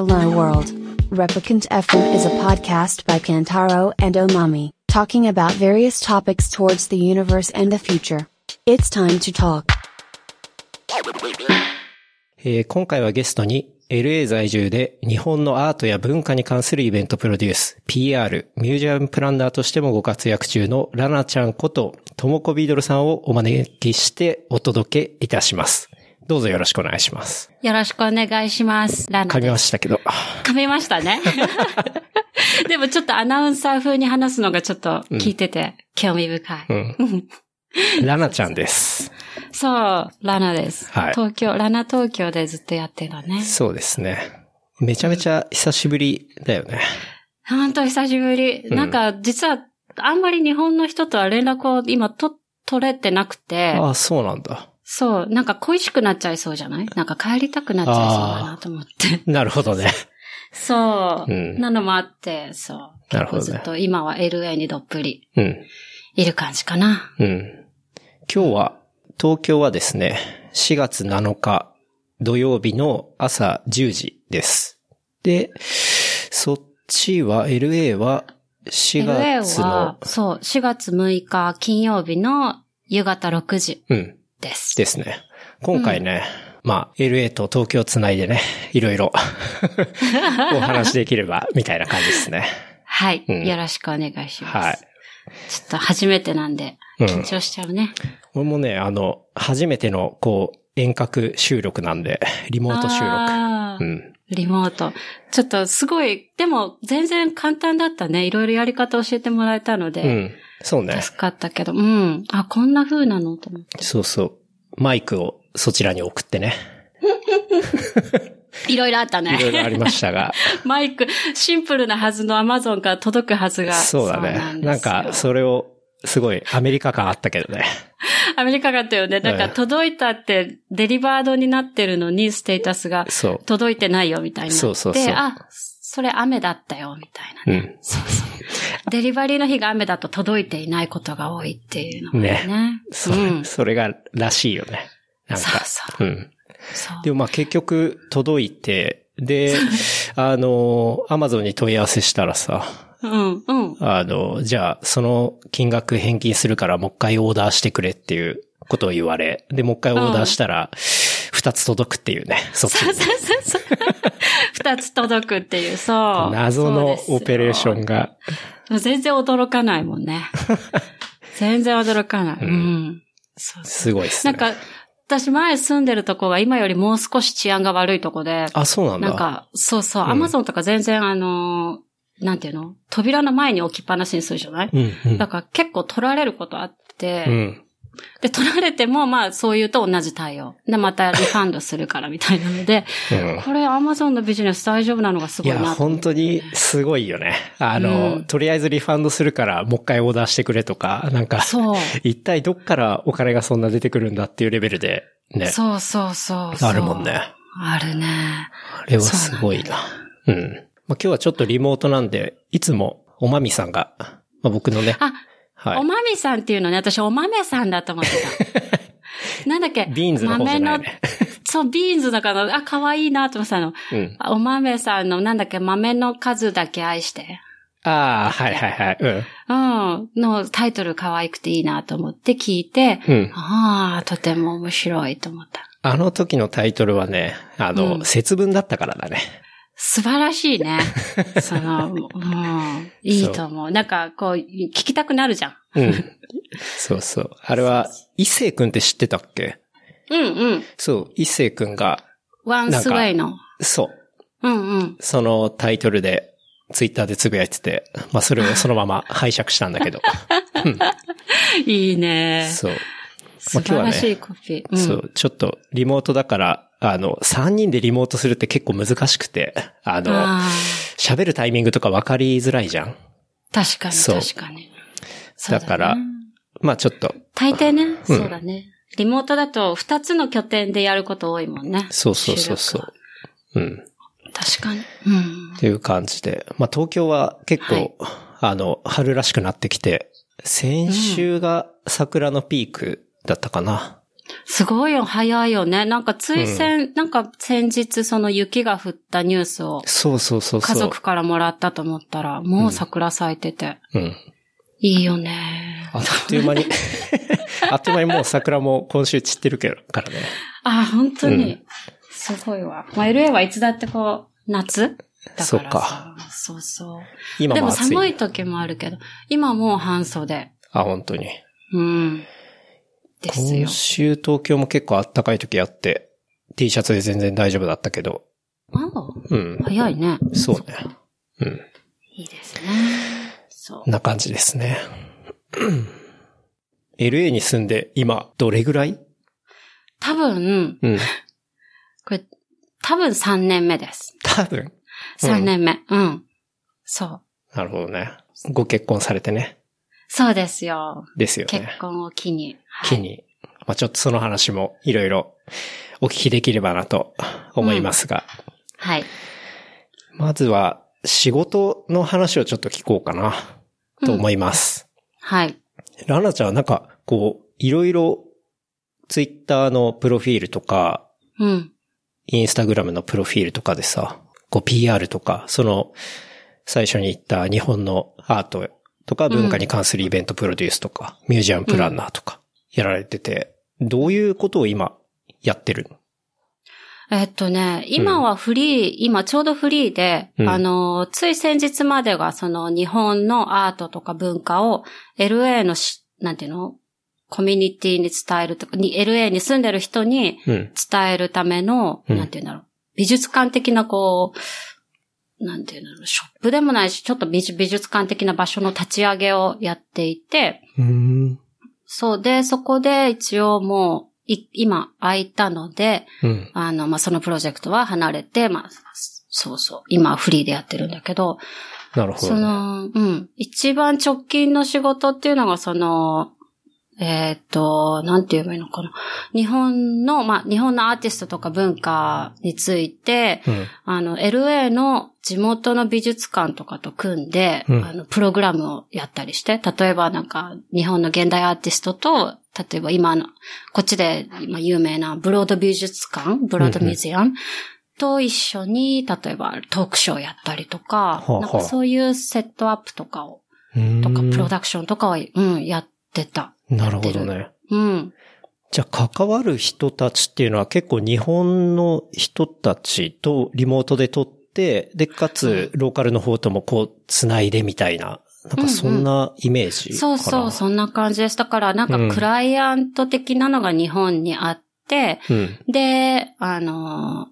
Hello World. Replicant FM is a podcast by Kantaro and Omami, talking about various topics towards the universe and the future. It's time to talk. えー今回はゲストに LA 在住で日本のアートや文化に関するイベントプロデュース、PR、ミュージアムプランナーとしてもご活躍中のラナちゃんこと、ともこビードルさんをお招きしてお届けいたします。どうぞよろしくお願いします。よろしくお願いします。ラナ噛みで。ますしたけど。噛みましたね。でもちょっとアナウンサー風に話すのがちょっと聞いてて興味深い。うん。ラナちゃんです。そう、ラナです。はい東京、ラナ東京でずっとやってるのね。そうですね。めちゃめちゃ久しぶりだよね。ほんと久しぶり。うんなんか実はあんまり日本の人とは連絡を今と取れてなくて、ああ、そうなんだ。そう、なんか恋しくなっちゃいそうじゃない？なんか帰りたくなっちゃいそうだなと思って。なるほどね。そう、うんなのもあって、そう。なるほどねずっと今は LA にどっぷりうん。いる感じかな。うん。今日は、東京はですね、4月7日土曜日の朝10時です。で、そっちは、LA は4 LA 月はの、、そう、4月6日金曜日の夕方6時うん、です。ですね。今回ね、まあ、LA と東京つないでね、いろいろ お話できれば、みたいな感じですね。はい、うんよろしくお願いします。はい。ちょっと初めてなんで、うん緊張しちゃうね。俺もね、あの、初めての、こう、遠隔収録なんで、リモート収録。うん。リモート。ちょっとすごい、でも全然簡単だったね。いろいろやり方教えてもらえたのうで、ん。そうね。助かったけど、うん。あ、こんな風なの？と思って。そうそう。マイクをそちらに送ってね。いろいろあったね。いろいろありましたが。マイク、シンプルなはずのアマゾンから届くはずが。そうだね。なんなんか、それを、すごいアメリカ感あったけどね。アメリカがあったよね。なんかうん届いたってデリバードになってるのにステータスがそう。届いてないよみたいにな。そうそうそうあ、それ雨だったよみたいなね。うん。そうそう。デリバリーの日が雨だと届いていないことが多いっていうのがね。ねそ,、うん。それが、らしいよね。なんか。そうそううん。そう。でもまあ結局届いて、で、あの、アマゾンに問い合わせしたらさ、うん、うん。あの、じゃあ、その金額返金するからもう一回オーダーしてくれっていうことを言われ、で、もう一回オーダーしたら、二つ届くっていうね、そっちにそうそうそうそう。二つ届くっていう、そう。謎のオペレーションが。が、全然驚かないもんね。全然驚かない。うん。そうそうすごいっすね。なんか、私前住んでるとこが今よりもう少し治安が悪いとこで、あ、そうなんだ。なんか、そうそう、うんアマゾンとか全然あのーなんていうの？扉の前に置きっぱなしにするじゃない、うん、うん。だから結構取られることあって、うん。で、取られても、まあ、そういうと同じ対応。で、またリファンドするからみたいなので、うんこれアマゾンのビジネス大丈夫なのがすいや、ごいなと思本当にすごいよね。あの、うんとりあえずリファンドするからもう一回オーダーしてくれとか、なんか、そう。一体どっからお金がそんな出てくるんだっていうレベルで、ね。そうそうそうそう。あるもんね。あるね。あれはすごいな。うん。まあ、今日はちょっとリモートなんで、いつもおまみさんが、まあ、僕のね、あ、はいお。まみさんっていうのね、私お豆さんだと思ってた。なんだっけ？ beans の方じゃない豆のね。そう、 beans だから、あ、可愛いなと思ってたの。うん。あお豆さんの、なんだっけ、豆の数だけ愛して。ああ、はいはいはい。うん。うん。のタイトル可愛くていいなと思って聞いて、うん。ああ、とても面白いと思った。あの時のタイトルはね、あの、うん節分だったからだね。素晴らしいね。その、うん、いいと思う。なんか、こう、聞きたくなるじゃん。うん。そうそう。あれは、一星くんって知ってたっけ？うんうん。そう、一星くんが、ワンスウェイの。そう、うんうん。そのタイトルで、ツイッターでつぶやいてて、まあそれをそのまま 拝借したんだけど。いいね。そう。素晴らしいコピー。うんそう、ちょっとリモートだから、あの、3人でリモートするって結構難しくて、あの、あ喋るタイミングとか分かりづらいじゃん。ー確かにそう確かに。だからまあちょっと、大抵ね、そうだね。リモートだと二つの拠点でやること多いもんね。そうそうそうそう。うん。確かに。うん。っていう感じで。まあ東京は結構、はいあの、春らしくなってきて、先週が桜のピークだったかな。すごいよ、早いよね。なんかつい先、なんか先日その雪が降ったニュースをそうそうそう。家族からもらったと思ったら、もう桜咲いてて、うん。いいよね。あっという間に、あっという間にもう桜も今週散ってるけどからね。あ、本当に。うんすごいわ。まあ、LA はいつだってこう、夏だからさ。そうかそうそう。でも今も暑い。寒い時もあるけど、今もう半袖。あ、本当に。うん。ですよ今。週東京も結構暖かい時あって、T シャツで全然大丈夫だったけど。あうんあ、。早いね。そうね。うん。いいですね。そう。な感じですね。LA に住んで今どれぐらい？多分、うん。これ、多分3年目です。多分。3年目。うん。そう。なるほどね。ご結婚されてね。そうですよ。ですよね。結婚を機に。はい機に。まあちょっとその話もいろいろお聞きできればなと思いますが。はい。まずは仕事の話をちょっと聞こうかなと思います。はい。ラナちゃんはなんかこう、いろいろツイッターのプロフィールとか、うん。インスタグラムのプロフィールとかでさ、こう PR とか、その、最初に言った日本のアートとか文化に関するイベントプロデュースとか、ミュージアムプランナーとかやられてて、どういうことを今やってるの？えっとね、今はフリー、今ちょうどフリーで、うんあの、つい先日までがその日本のアートとか文化を LA のし、なんていうの？コミュニティに伝えるとか、に LA に住んでる人にうん。伝えるための、うんなんていうんだろう。美術館的なこう、なんていうんだろう、ショップでもないし、ちょっと美術美術館的な場所の立ち上げをやっていて、うん。そうで、そこで一応もう、い今空いたので、うん。あの、まあ、そのプロジェクトは離れて、まあ、そうそう、今はフリーでやってるんだけど、そなるほど、ね。の、うん、一番直近の仕事っていうのが、その、えーっと、なんて言えばいいのかな。日本の、まあ、日本のアーティストとか文化について、うん。あの、LA の地元の美術館とかと組んで、うんあの、プログラムをやったりして、例えばなんか、日本の現代アーティストと、例えば今の、こっちで今有名なブロード美術館、ブロードミュージアムと一緒に、例えばトークショーやったりとか、はあはあなんかそういうセットアップとかを、うんとかプロダクションとかは、うん、やってた。なるほどね。うん。じゃあ関わる人たちっていうのは結構日本の人たちとリモートで撮って、で、かつローカルの方ともこう繋いでみたいな、なんかそんなイメージかな。そうそう、そんな感じです。だからなんかうんクライアント的なのが日本にあって、うん。で、あの、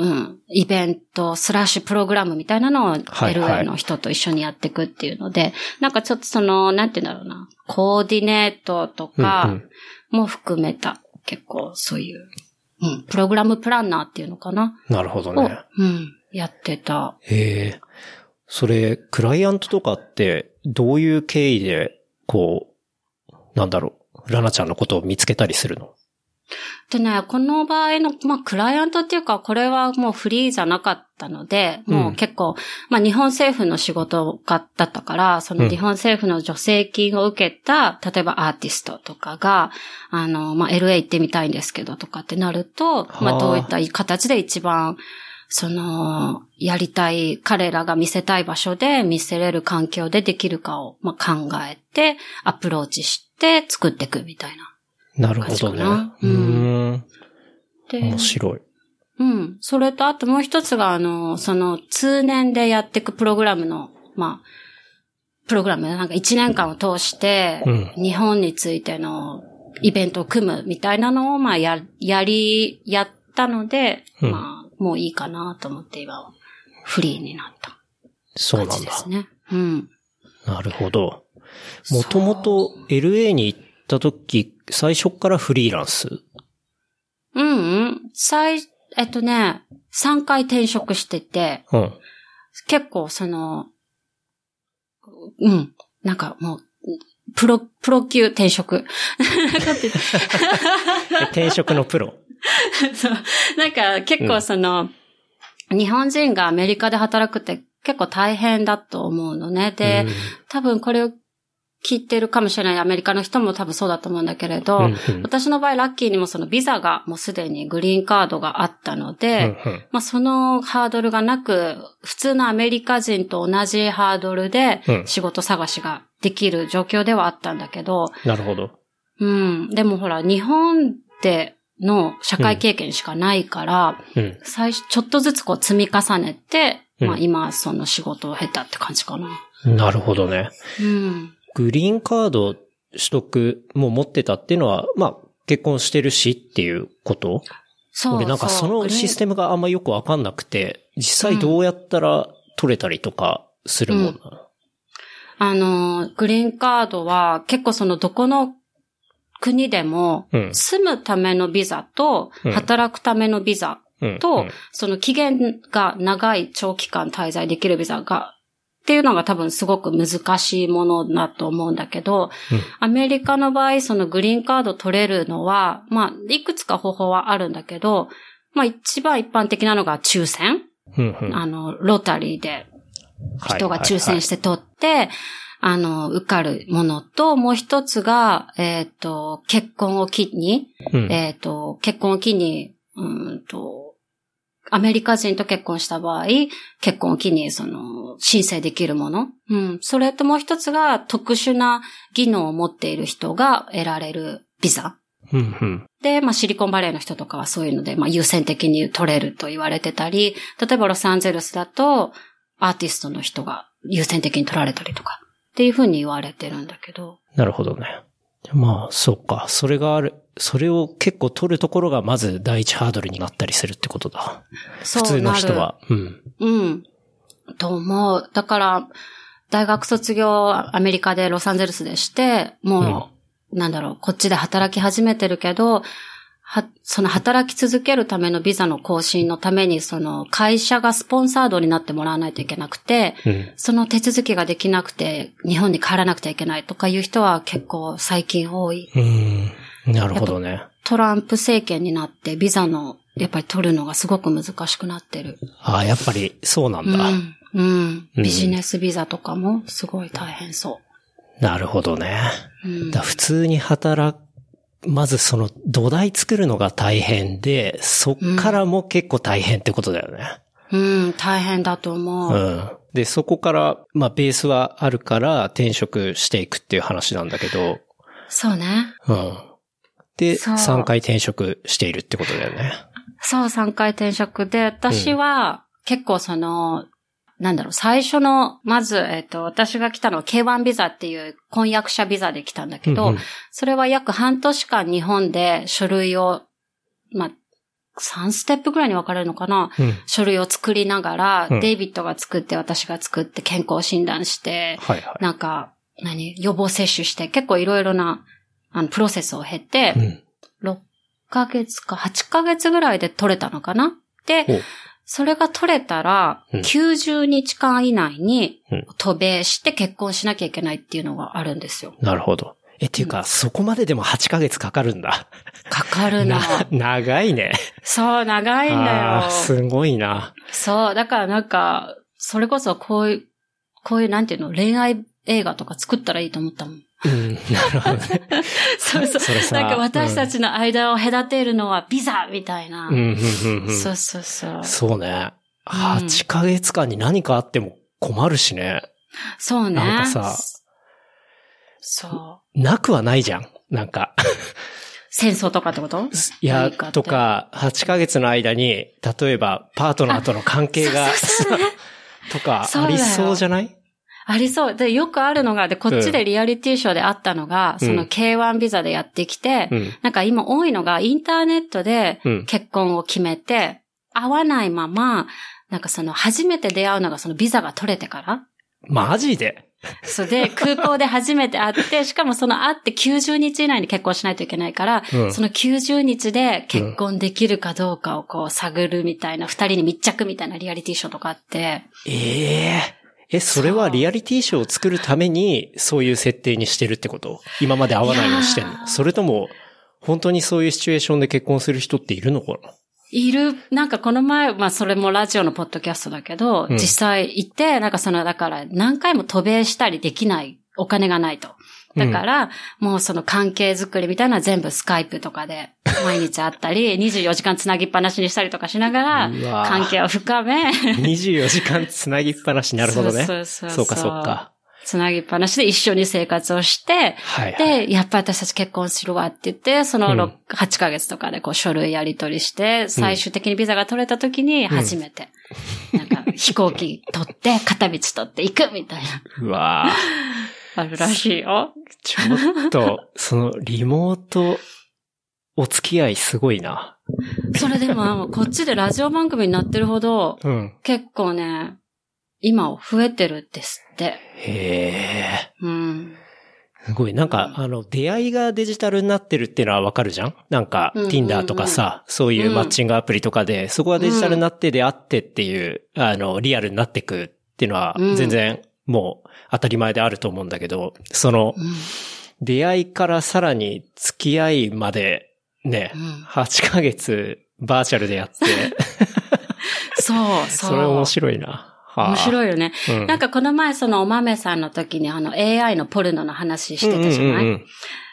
うん、イベント、スラッシュプログラムみたいなのをはいはい LA の人と一緒にやっていくっていうので、なんかちょっとその、なんて言うんだろうな、コーディネートとうんかうんも含めた、結構そういう、うん、プログラムプランナーっていうのかな、なるほどを、ね。うん、やってた。へえ。それ、クライアントとかって、どういう経緯で、こう、なんだろう、ラナちゃんのことを見つけたりするの？でね、この場合の、まあ、クライアントっていうか、これはもうフリーじゃなかったので、うん。もう結構、まあ、日本政府の仕事がだったから、その日本政府の助成金を受けた、例えばアーティストとかが、あの、まあ、LA 行ってみたいんですけどとかってなると、まはあ。あ、どういった形で一番、その、やりたい、彼らが見せたい場所で見せれる環境でできるかを、まあ、考えて、アプローチして作っていくみたいな。なるほどね。うーん。で面白い。うん。それと、あともう一つが、あの、その、通年でやっていくプログラムの、まあ、プログラム、なんか一年間を通して、うん日本についてのイベントを組むみたいなのを、まあ、や、やり、やったので、うんまあ、もういいかなと思って今は、フリーになったそうなんだ感じです。ね。うん。なるほど。もともと LA に行った時、最初からフリーランス？うんうん。最、えっとね、3回転職してて、うん。結構その、うん。なんかもう、プロ、プロ級転職。転職のプロ？そう。なんか結構その、日本人がアメリカで働くって結構大変だと思うのね。で、多分これを聞いてるかもしれないアメリカの人も多分そうだと思うんだけれど、うんうん私の場合ラッキーにもそのビザがもうすでにグリーンカードがあったので、うんうんまあそのハードルがなく、普通のアメリカ人と同じハードルでうん仕事探しができる状況ではあったんだけど、なるほど。うん。でもほら、日本での社会経験しかないから、うん。最初、ちょっとずつこう積み重ねて、うんまあ今その仕事を経たって感じかな。なるほどね。うん。グリーンカード取得も持ってたっていうのは、まあ、結婚してるしっていうこと？そう俺なんかそのシステムがあんまよくわかんなくて、実際どうやったら取れたりとかするもんなの、あの、グリーンカードは結構そのどこの国でも、うん。住むためのビザとうん、働くためのビザうん。と、うん。その期限が長い長期間滞在できるビザが、っていうのが多分すごく難しいものだと思うんだけど、うん。アメリカの場合、そのグリーンカード取れるのは、まあ、いくつか方法はあるんだけど、まあ一番一般的なのが抽選、うんうん。あの、ロータリーで人が抽選しして取って、あの、受かるものと、もう一つが、えっ、と、結婚を機に、て、うん。えっ、と、結婚を機に、うーんと、アメリカ人と結婚した場合、結婚を機に、その、申請できるもの。うん。それともう一つが、特殊な技能を持っている人が得られるビザ。うんうんで、まあ、シリコンバレーの人とかはそういうので、まあ、優先的に取れると言われてたり、例えばロサンゼルスだと、アーティストの人が優先的に取られたりとか、っていうふうに言われてるんだけど。なるほどね。まあ、そうか。それがある。それを結構取るところがまず第一ハードルになったりするってことだ。そう普通の人なるは。うん。うん。と思う。だから、大学卒業アメリカでロサンゼルスでして、もう、なんだろう、こっちで働き始めてるけど、は、その働き続けるためのビザの更新のために、その会社がスポンサードになってもらわないといけなくて、うん。その手続きができなくて、日本に帰らなくちゃいけないとかいう人は結構最近多い。うん。なるほどね。トランプ政権になってビザの、やっぱり取るのがすごく難しくなってる。ああ、やっぱりそうなんだ。うん。うん。うんビジネスビザとかもすごい大変そなるほどね。う。うんだ。普通に働く、まずその土台作るのが大変で、そっからも結構大変ってことだよね。うん、大変だと思うう。ん。で、そこから、まあベースはあるから転職していくっていう話なんだけど、そうね。うん。で、そう3回転職しているってことだよね。そう、3回転職で、私は結構その、なんだろう、最初の、まず、えっ、と、私が来たのは K1 ビザっていう婚約者ビザで来たんだけど、うんうんそれは約半年間日本で書類を、まあ、3ステップぐらいに分かれるのかな、うん。書類を作りながら、うんデイビッドが作って私が作って健康診断して、はいはい。なんか、何予防接種して、結構いろいろな、あの、プロセスを経て、うん。6ヶ月か8ヶ月ぐらいで取れたのかな？でお、それが取れたら、うん90日間以内にうん渡米して結婚しなきゃいけないっていうのがあるんですよ。なるほど。え、っていうか、そこまででも8ヶ月かかるんだ。かかるの。な、長いね。そう、長いんだよ。すごいな。そう、だからなんか、それこそこういう、こういうなんていうの、恋愛映画とか作ったらいいと思ったもん。うん、なるほどね。そうそう。そなんか私たちの間を隔てるのはビザみたいな。そうそうそう。そうね。8ヶ月間に何かあっても困るしね。そうね。なんかさそう。なくはないじゃん。なんか。戦争とかってこと？いや、とか、8ヶ月の間に、例えば、パートナーとの関係が、そうそうそうね とか、ありそうじゃない？ありそう。で、よくあるのが、で、こっちでリアリティショーであったのが、うんその K1 ビザでやってきて、うん。なんか今多いのが、インターネットでうん。結婚を決めて、会わないまま、なんかその初めて出会うのがそのビザが取れてから。マジで？そうで、空港で初めて会って、しかもその会って90日以内に結婚しないといけないから、うんその90日で結婚できるかどうかをこう探るみたいな、二人に密着みたいなリアリティショーとかあって、えええ、それはリアリティショーを作るために、そういう設定にしてるってこと？今まで会わないようにしてんの？それとも、本当にそういうシチュエーションで結婚する人っているのかな？いる、なんかこの前、まあそれもラジオのポッドキャストだけど、うん。実際いて、なんかその、だから何回も渡米したりできないお金がないと。だから、もうその関係づくりみたいな全部スカイプとかで 毎日会ったり、24時間つなぎっぱなしにしたりとかしながら関係を深め、24時間つなぎっぱなし。なるほどね。そうそうそうかそうか。つなぎっぱなしで一緒に生活をして、はい、はい。で、やっぱり私たち結婚するわって言って、そのうん6 8ヶ月とかでこう書類やり取りして、最終的にビザが取れた時に初めて、なんか飛行機取って、片道取って行くみたいな、うわー あるらしいよ。ちょっと、その、リモート、お付き合いすごいな。それでも、こっちでラジオ番組になってるほど、うん。結構ね、今増えてるんですって。へえ。うん。すごい。なんか、あの、出会いがデジタルになってるっていうのはわかるじゃん？なんか、うんうんうん Tinder とかさ、そういうマッチングアプリとかで、そこがデジタルになって出会ってっていう、あの、リアルになってくっていうのはう、ん全然、もう、当たり前であると思うんだけど、その、うん。出会いからさらに付き合いまで、ね、うん。8ヶ月バーチャルでやって、そう、そう。それ面白いな。はあ。面白いよね。うん。なんかこの前そのお豆さんの時にあの AI のポルノの話してたじゃない、うんうんうん。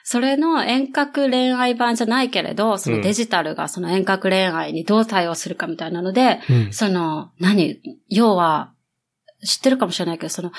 それの遠隔恋愛版じゃないけれど、そのデジタルがその遠隔恋愛にどう対応するかみたいなので、うん。その、何？要は、知ってるかもしれないけど、その、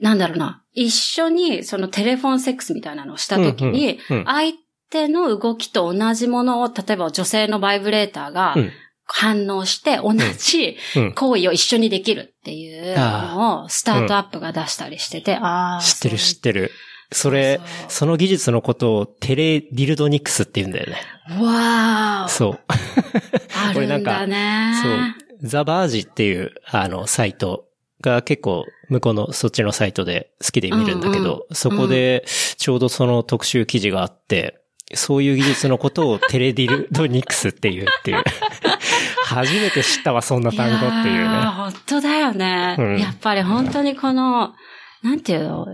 なんだろうな、一緒にそのテレフォンセックスみたいなのをした時に、うんうん相手の動きと同じものを、例えば女性のバイブレーターがうん反応して同じうん行為を一緒にできるっていうのをスタートアップが出したりしてて、ああ。知ってる知ってる。それそその技術のことをテレディルドニクスって言うんだよね。わーそう。あるんだね。そう。ザ・バージっていう、あの、サイトが結構、向こうのそっちのサイトで好きで見るんだけど、うんそこで、ちょうどその特集記事があって、そういう技術のことをテレディルドニクスっていうっていう。初めて知ったわ、そんな単語っていうね。本当だよね、うんやっぱり本当にこの、なんていうの、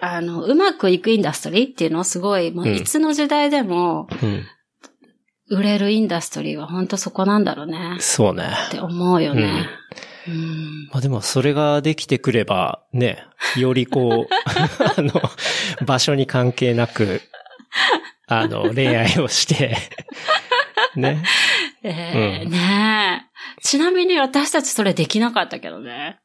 あの、うまくいくインダストリーっていうのはすごい、もううんいつの時代でもうん。売れるインダストリーは本当そこなんだろうね。そうね。って思うよね。うん。まあでもそれができてくれば、ね、よりこう、あの、場所に関係なく、あの、恋愛をして、ね。ええうんねえ。ちなみに私たちそれできなかったけどね。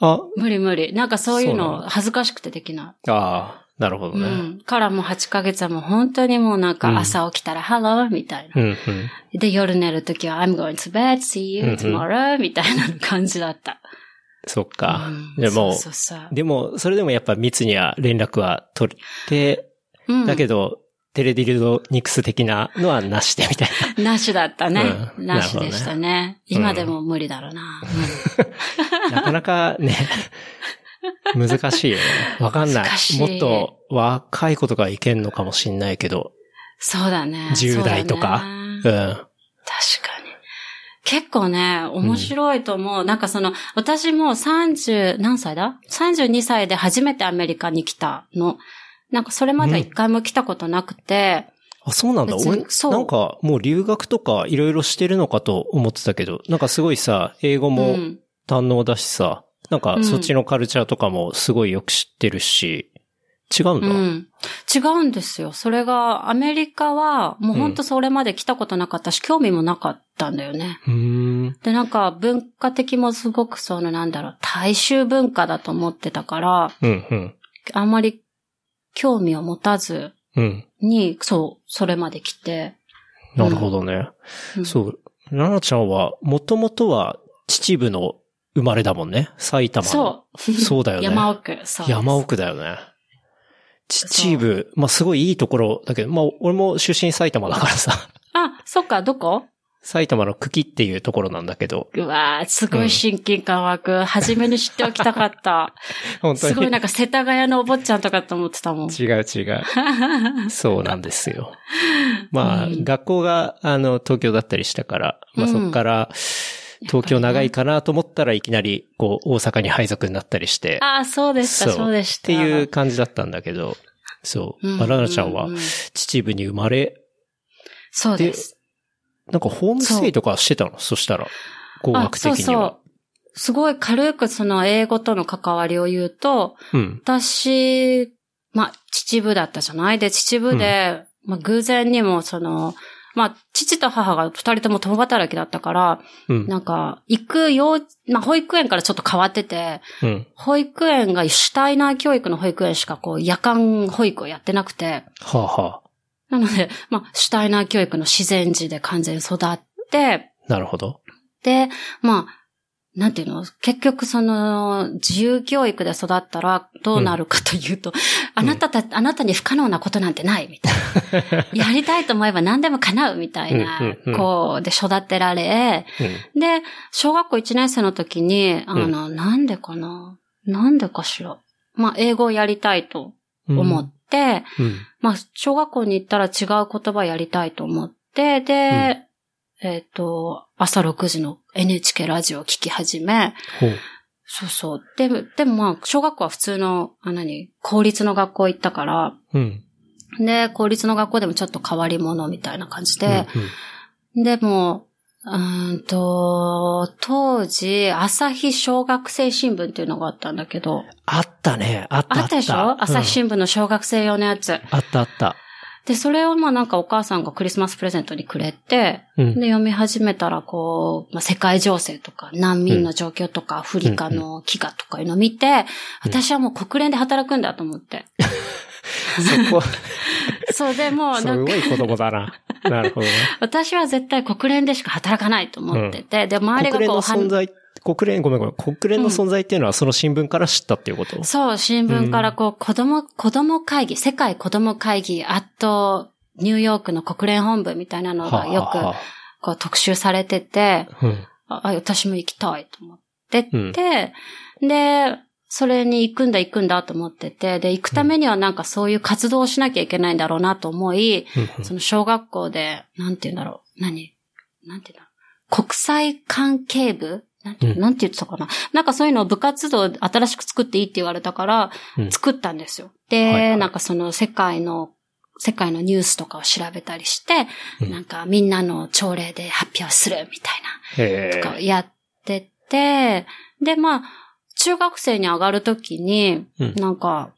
あ、無理無理。なんかそういうの恥ずかしくてできない。ああ、なるほどうね。ん。からもう8ヶ月はもう本当にもうなんうんか朝起きたら、ハローみたいな。うん、うん。で、夜寝るときは、I'm going to bed, see you tomorrow みたいな感じだった。そっかうん。でも、そうそうそうでも、それでもやっぱ密には連絡は取って、うんだけど、 teledildonics 的なのはなしでみたい なしだったね。うんなしでしたね。ね今でも無理だろうな。な。なかなかね、難しいよね。わかんないもっと若い子とかいけんのかもしんないけど、そうだね。10代とかそうだねうん。確かに。結構ね、面白いと思う。なんかその、私も30、何歳だ ?32 歳で初めてアメリカに来たの。なんかそれまでは一回も来たことなくて、あ、そうなんだ。俺、なんかもう留学とかいろいろしてるのかと思ってたけど、なんかすごいさ、英語うもん。堪能だしさ、なんかうんそっちのカルチャーとかもすごいよく知ってるし、違うんだ？うん。違うんですよ。それが、アメリカは、もう本当それまで来たことなかったし、興味もなかったんだよね。で、なんか文化的もすごくそのなんだろう、大衆文化だと思ってたから、うん、うん。あんまり興味を持たずうん。に、そう、それまで来て。なるほどね。うんそう。ラナちゃんは、もともとは秩父の生まれだもんね。埼玉の。そう。そうだよね。山奥。山奥だよね。秩父、まあ、すごいいいところだけど、まあ、俺も出身埼玉だからさ、あ、そっか、どこ？埼玉の久喜っていうところなんだけど、うわーすごい親近感湧く。初めに知っておきたかった。本当に。すごいなんか世田谷のお坊ちゃんとかと思ってたもん。違う違う。そうなんですよ。まあ、うん学校が、あの、東京だったりしたから、まあうんそっから、東京長いかなと思ったらいきなり、こう、大阪に配属になったりして、ああ、そうでした、そうでした。っていう感じだったんだけど、そう。うんまあラナちゃんはうんうん秩父に生まれ、そうです。なんかホームステイとかしてたの？そしたら、語学的には。あそうそうすごい軽くその英語との関わりを言うと、うん。私、まあ、秩父だったじゃない？で、秩父で、まあ、偶然にもその、まあ、父と母が二人とも共働きだったから、うん。なんか、行く幼、まあ、保育園からちょっと変わってて、うん。保育園がシュタイナー教育の保育園しかこう、夜間保育をやってなくて、はあはあ。なので、まあ、シュタイナー教育の自然児で完全に育って、なるほど。で、まあ、なんていうの？結局その、自由教育で育ったらどうなるかというと、あなたた、あなたに不可能なことなんてない、みたいな。やりたいと思えば何でも叶う、みたいなうんうで育てられ、うん。で、小学校1年生の時に、あの、なんでかな？なんでかしら？まあ、英語をやりたいと思って、うん。まあ、小学校に行ったら違う言葉やりたいと思って、で、えっ、と、朝6時の NHK ラジオを聞き始め。そうそう。でも、でもまあ、小学校は普通の、あ、何、公立の学校行ったから、うん。で、公立の学校でもちょっと変わり者みたいな感じで、うんでも、うーんと、当時、朝日小学生新聞っていうのがあったんだけど、あったね。あったあった。あったでしょ？朝日うん新聞の小学生用のやつ。あったあった。で、それをまあなんかお母さんがクリスマスプレゼントにくれて、うんで、読み始めたらこう、まあ、世界情勢とか難民の状況とか、アフリカの飢餓とかいうのを見て、私はもう国連で働くんだと思って。そこ、そうでもうすなんか、ごい子供だな。なるほどね。私は絶対国連でしか働かないと思ってて、で、周りが国連こう、の存在、国連、ごめんごめん。国連の存在っていうのはその新聞から知ったっていうこと、そう、新聞からこう、子供、子供会議、世界子供会議、あと、ニューヨークの国連本部みたいなのがよく、はこう、特集されてて、あはああ、あ私も行きたいと思ってて、で、それに行くんだ行くんだと思ってて、で、行くためにはなんかそういう活動をしなきゃいけないんだろうなと思い、うんうん。その小学校で、なんて言うんだろう、何なんて言うんだろう。国際関係部なんて、うん。なんて言ってたかな。なんかそういうのを部活動新しく作っていいって言われたからう、ん。作ったんですよ。で、はいはい。なんかその世界の、世界のニュースとかを調べたりして、うん。なんかみんなの朝礼で発表するみたいな。とかやってて、で、まあ、中学生に上がるときに、うん。なんか、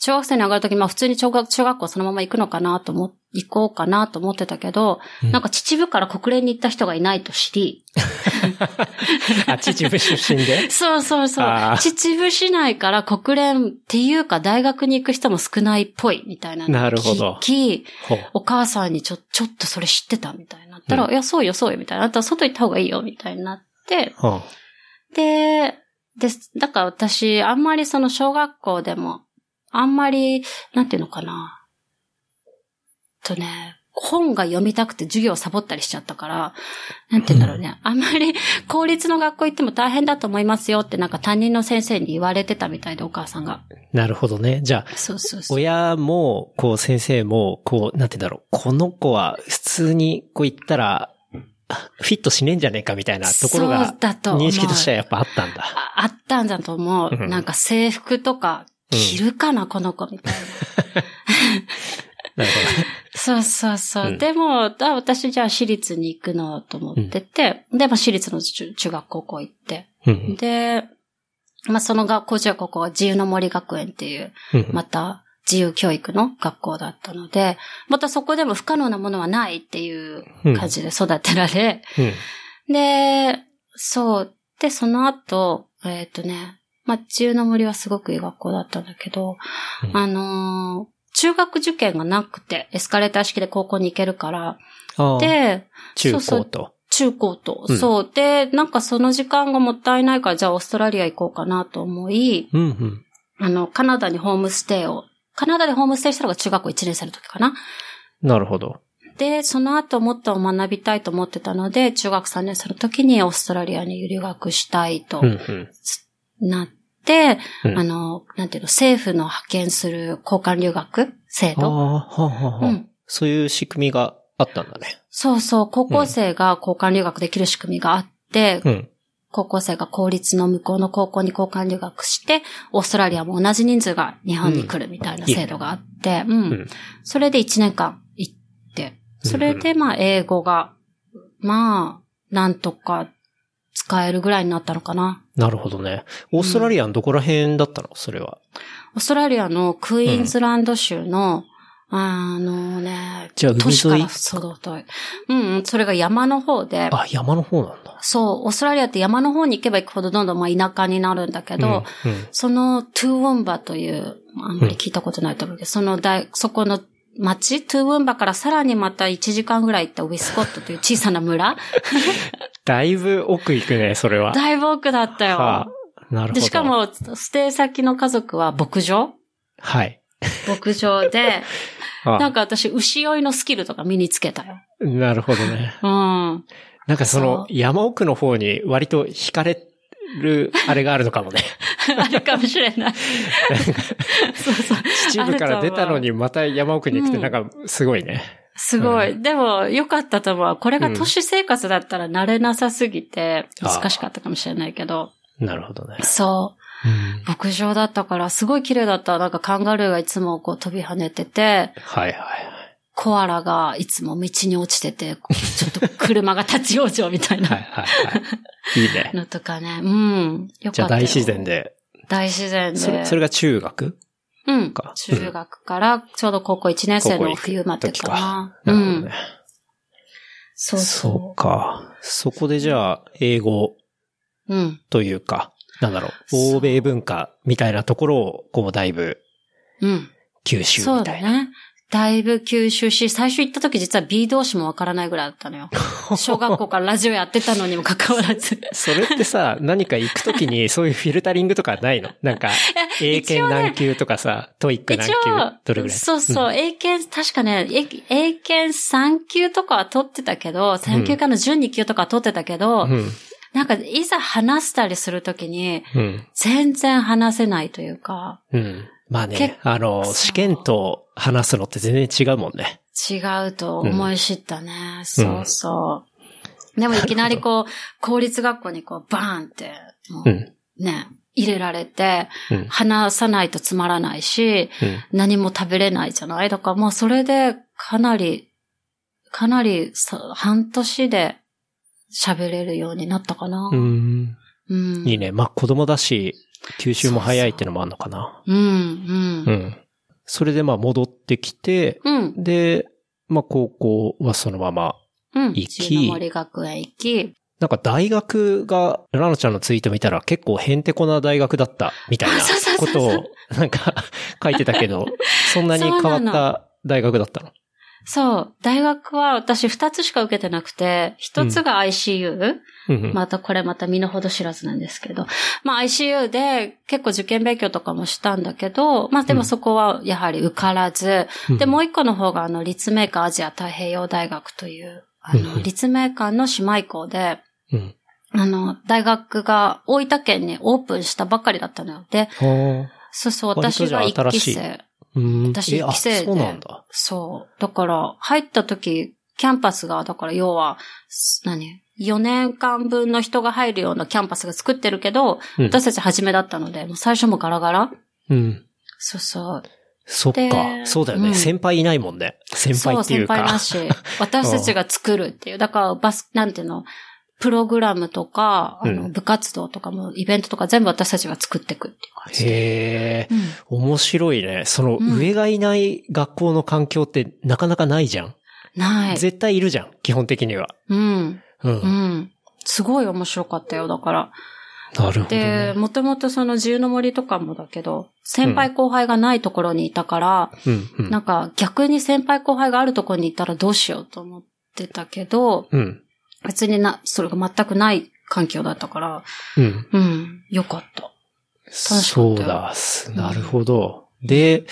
中学生に上がるとき、まあ普通に中学、中学校そのまま行くのかなと思、行こうかなと思ってたけど、うんなんか秩父から国連に行った人がいないと知り、あ、秩父出身で？そうそうそう。秩父市内から国連っていうか大学に行く人も少ないっぽいみたいななるほど聞き。お母さんにちょ、ちょっとそれ知ってたみたいになったら、うんいや、そうよ、そうよ、みたいな。あんた外行った方がいいよ、みたいになって、はで、です。だから私、あんまりその小学校でも、あんまり、なんていうのかな。とね、本が読みたくて授業をサボったりしちゃったから、なんて言うんだろうね。あんまり 公立の学校行っても大変だと思いますよってなんか担任の先生に言われてたみたいで、お母さんが。なるほどね。じゃあ、そうそうそう。親も、こう、先生も、こう、なんて言うんだろう。この子は、普通に、こう言ったら、あフィットしねえんじゃねえかみたいなところそが認識としてはやっぱあったんだ。ああったんだと思う。うんなんか制服とか、着るかな、この子みたいな。なるほどね。そうそうそう。うん。でも、あ私じゃあ私立に行くのと思ってて、で、まあ私立の中中学高校行って。うんで、まあその学校中学高校は自由の森学園っていう、うんまた自由教育の学校だったので、またそこでも不可能なものはないっていう感じで育てられ、うん。で、そう。で、その後、えっ、とね、まあ、自由の森はすごくいい学校だったんだけど、うん。あのー中学受験がなくて、エスカレーター式で高校に行けるから、で、中そうそう高と。中高と、うんそう。で、なんかその時間がもったいないから、じゃあオーストラリア行こうかなと思い、うんうん。あの、カナダにホームステイを、カナダでホームステイしたのが中学校1年生の時かな。なるほど。で、その後もっと学びたいと思ってたので、中学3年生の時にオーストラリアに留学したいと。なって、うん。あの、なんていうの、政府の派遣する交換留学？制度。ああ、はあ、はあはあ。うん。そういう仕組みがあったんだね。そうそう、高校生が交換留学できる仕組みがあって、うん。高校生が公立の向こうの高校に交換留学して、オーストラリアも同じ人数が日本に来るみたいな制度があって、うん。うん。それで1年間行って、それでまあ英語が、まあ、なんとか使えるぐらいになったのかな。なるほどね。オーストラリアのどこら辺だったの？それは。オーストラリアのクイーンズランド州の、あのね、じゃあ都市からそう遠い。うん、うん、それが山の方で、あ、山の方なんだ。そう、オーストラリアって山の方に行けば行くほどどんどんまあ田舎になるんだけど、うんうんそのトゥーウォンバという、あんまり聞いたことないと思うけど、その大、そこの町、トゥーウォンバからさらにまた1時間ぐらい行ったウィスコットという小さな村 だいぶ奥行くね、それは。だいぶ奥だったよ。はあ、なるほど。で、しか、も、ステイ先の家族は牧場？はい。牧場で、あなんか私、牛追いのスキルとか身につけたよ。なるほどね。うん。なんかその山奥の方に割と惹かれるあれがあるのかもね。あるかもしれない。そうそう。秩父から出たのにまた山奥に行くってうんなんかすごいね。すごい。うでも、良かったと思う。これが都市生活だったら慣れなさすぎて、うん難しかったかもしれないけど。なるほどね。そう。うん牧場だったから、すごい綺麗だった。なんかカンガルーがいつもこう飛び跳ねてて、はいはいコアラがいつも道に落ちてて、ちょっと車が立ち往生みたいはい。はないはいはい。いいね。のとかね。うん。よじゃかったよ。あ大自然。で。大自然で。それ、それが中学？うんか。中学からちょうど高校1年生の冬までかな。うん。なるほどね。そうそそうか。そこでじゃあ、英語う。うん。というか、なんだろそうう、欧米文化みたいなところを、こう、だいぶうん。吸収そうみたいな。だね。だいぶ吸収し、最初行った時実は B 同士もわからないぐらいだったのよ。小学校からラジオやってたのにもかかわらず。それってさ、何か行くときにそういうフィルタリングとかないの？なんか、英検何級とかさ、 TOEIC 何級？どれぐらい？そうそう、英検、確かね、英英検3級とかは取ってたけど、3級からの12級とかは取ってたけど、うん。なんかいざ話したりするときに、うん。全然話せないというか、うん。まあ結ね、あの、試験と話すのって全然違うもんね。違うと思い知ったね。そうそう。でもいきなりこう、公立学校にこう、バーンって、もう。うんね、入れられて、うん。話さないとつまらないし、うん。何も食べれないじゃない？だからもうそれでかなり、かなりさ半年で喋れるようになったかな。うん。うん。いいね。まあ子供だし、吸収も早いってのもあるのかな。うん、う。うんん。それでまあ戻ってきて、うん。で、まあ高校はそのまま、うん。行き中野森学園行き。なんか大学が、ラナちゃんのツイート見たら結構へんてこな大学だったみたいなことをなんか書いてたけど、そんなに変わった大学だったの？そう。大学は私二つしか受けてなくて、一つが ICU、うんうん。またこれまた身の程知らずなんですけど、まあ ICU で結構受験勉強とかもしたんだけど、まあでもそこはやはり受からず、で、もう一個の方があの立命館アジア太平洋大学という、あうんの、立命館の姉妹校で、うん。あの、大学が大分県にオープンしたばっかりだったのよ。で、はそうそう、私が一期生。私えあ一期生でそうなんだ。そう。だから、入った時、キャンパスが、だから要は、す何 ?4 年間分の人が入るようなキャンパスが作ってるけど、うん私たち初めだったので、もう最初もガラガラうん。そうそう。そっか。でそうだよね、うん先輩いないもんね。先輩っていうか。そう、先輩なし。私たちが作るっていう。だから、バス、なんていうの、プログラムとか、あの、うん部活動とかも、イベントとか全部私たちが作っていくっていう感じで。へえ、うん面白いね。そのうん上がいない学校の環境ってなかなかないじゃん。ない。絶対いるじゃん。基本的には。うん。うん。うん。すごい面白かったよ、だから。なるほど、で、ね。もともとその自由の森とかもだけど、先輩後輩がないところにいたから、うん、うん。なんか逆に先輩後輩があるところにいたらどうしようと思ってたけど、うん。別にな、それが全くない環境だったから、うん。うん、よかった。そうだ。なるほど。で、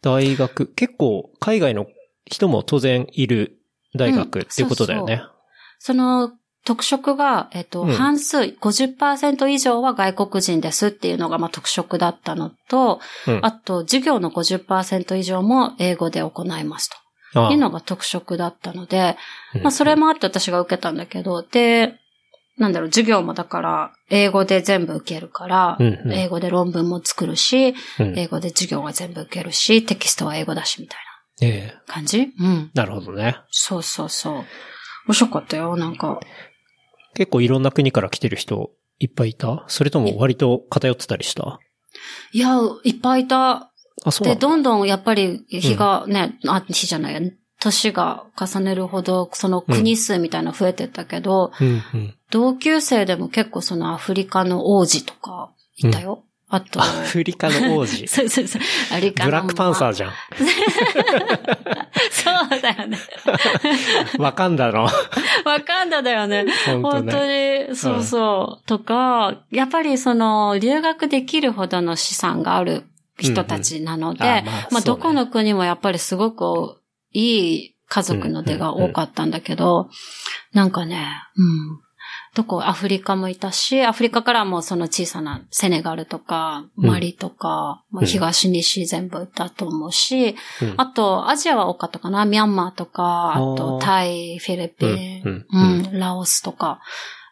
大学、結構海外の人も当然いる大学うんっていうことだよね。その特色が、えっと、うん半数、50%以上は外国人ですっていうのが、まあ、特色だったのと、うんあと、授業の50%以上も英語で行いますあというのが特色だったので、うんまあ、それもあって私が受けたんだけど、で、なんだろう、授業もだから、英語で全部受けるから、うんうん英語で論文も作るし、うん英語で授業が全部受けるし、テキストは英語だし、みたいええな感じ？うん。なるほどね。そうそうそう。面白かったよ、なんか。結構いろんな国から来てる人いっぱいいた？それとも割と偏ってたりした？いや、いっぱいいた。あ、そうで。どんどんやっぱり日がね、あ、日じゃないや、年が重ねるほど、その国数みたいなの増えてったけど、うんうん。同級生でも結構そのアフリカの王子とかいたよ。あとア、フリカの王子？そうそうそう。アフリカのブラックパンサーー。じゃん。そうだよね。わかんだろ。わかんだだよね。本当ね。に、そうそう。とか、やっぱりその、留学できるほどの資産がある人たちなので、うんうんあまあどこの国もやっぱりすごくいい家族の出が多かったんだけど、なんかね、うん。どこ、アフリカもいたし、アフリカからもその小さなセネガルとか、うん。マリとか、まあ、うん。東西全部いたと思うし、うん。あと、アジアは多かったかな。ミャンマーとか、あと、タイ、フィリピン、うん。うん。ラオスとか、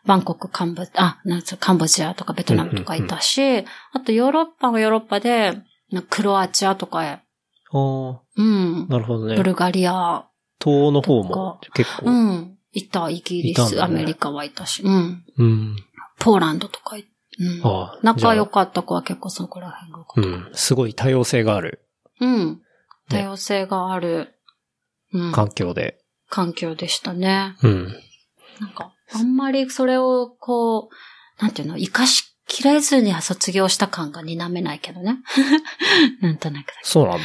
バンコク、カンボ、あ、なんつうカンボジアとかベトナムとかいたし、あとヨーロッパはヨーロッパで、なクロアチアとかへ、あーうん、なるほどねブ。ルガリア、東欧の方も結構。うん、いた、イギリス、ねアメリカはいたし、うん、うん。ポーランドとかい、うん、ああ仲良かった子は結構そこら辺が多かうった。ん。すごい多様性があるうん、多様性がある、うん、環境で。環境でしたね。うん。なんか、あんまりそれを、こう、なんていうの、活かしきれずに卒業した感が否めないけどね。なんとなくそうなんだ。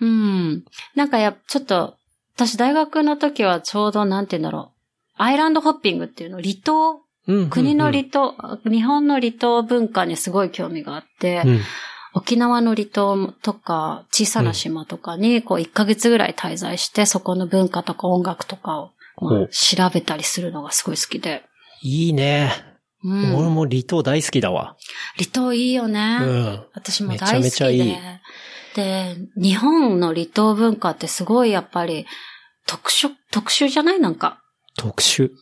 ど。うん。なんかや、ちょっと、私大学の時はちょうど、なんていうんだろう。アイランドホッピングっていうの、離島、うん。国の離離島、日本の離島文化にすごい興味があって、うん。沖縄の離島とか、小さな島とかに、こう、1ヶ月ぐらい滞在して、そこの文化とか音楽とかを、まあ調べたりするのがすごい好きで。いいね。うん。俺も離島大好きだわ。離島いいよね。うん。私も大好きで。めちゃめちゃいいで、日本の離島文化ってすごいやっぱり特殊、特殊じゃない？なんか。特殊っ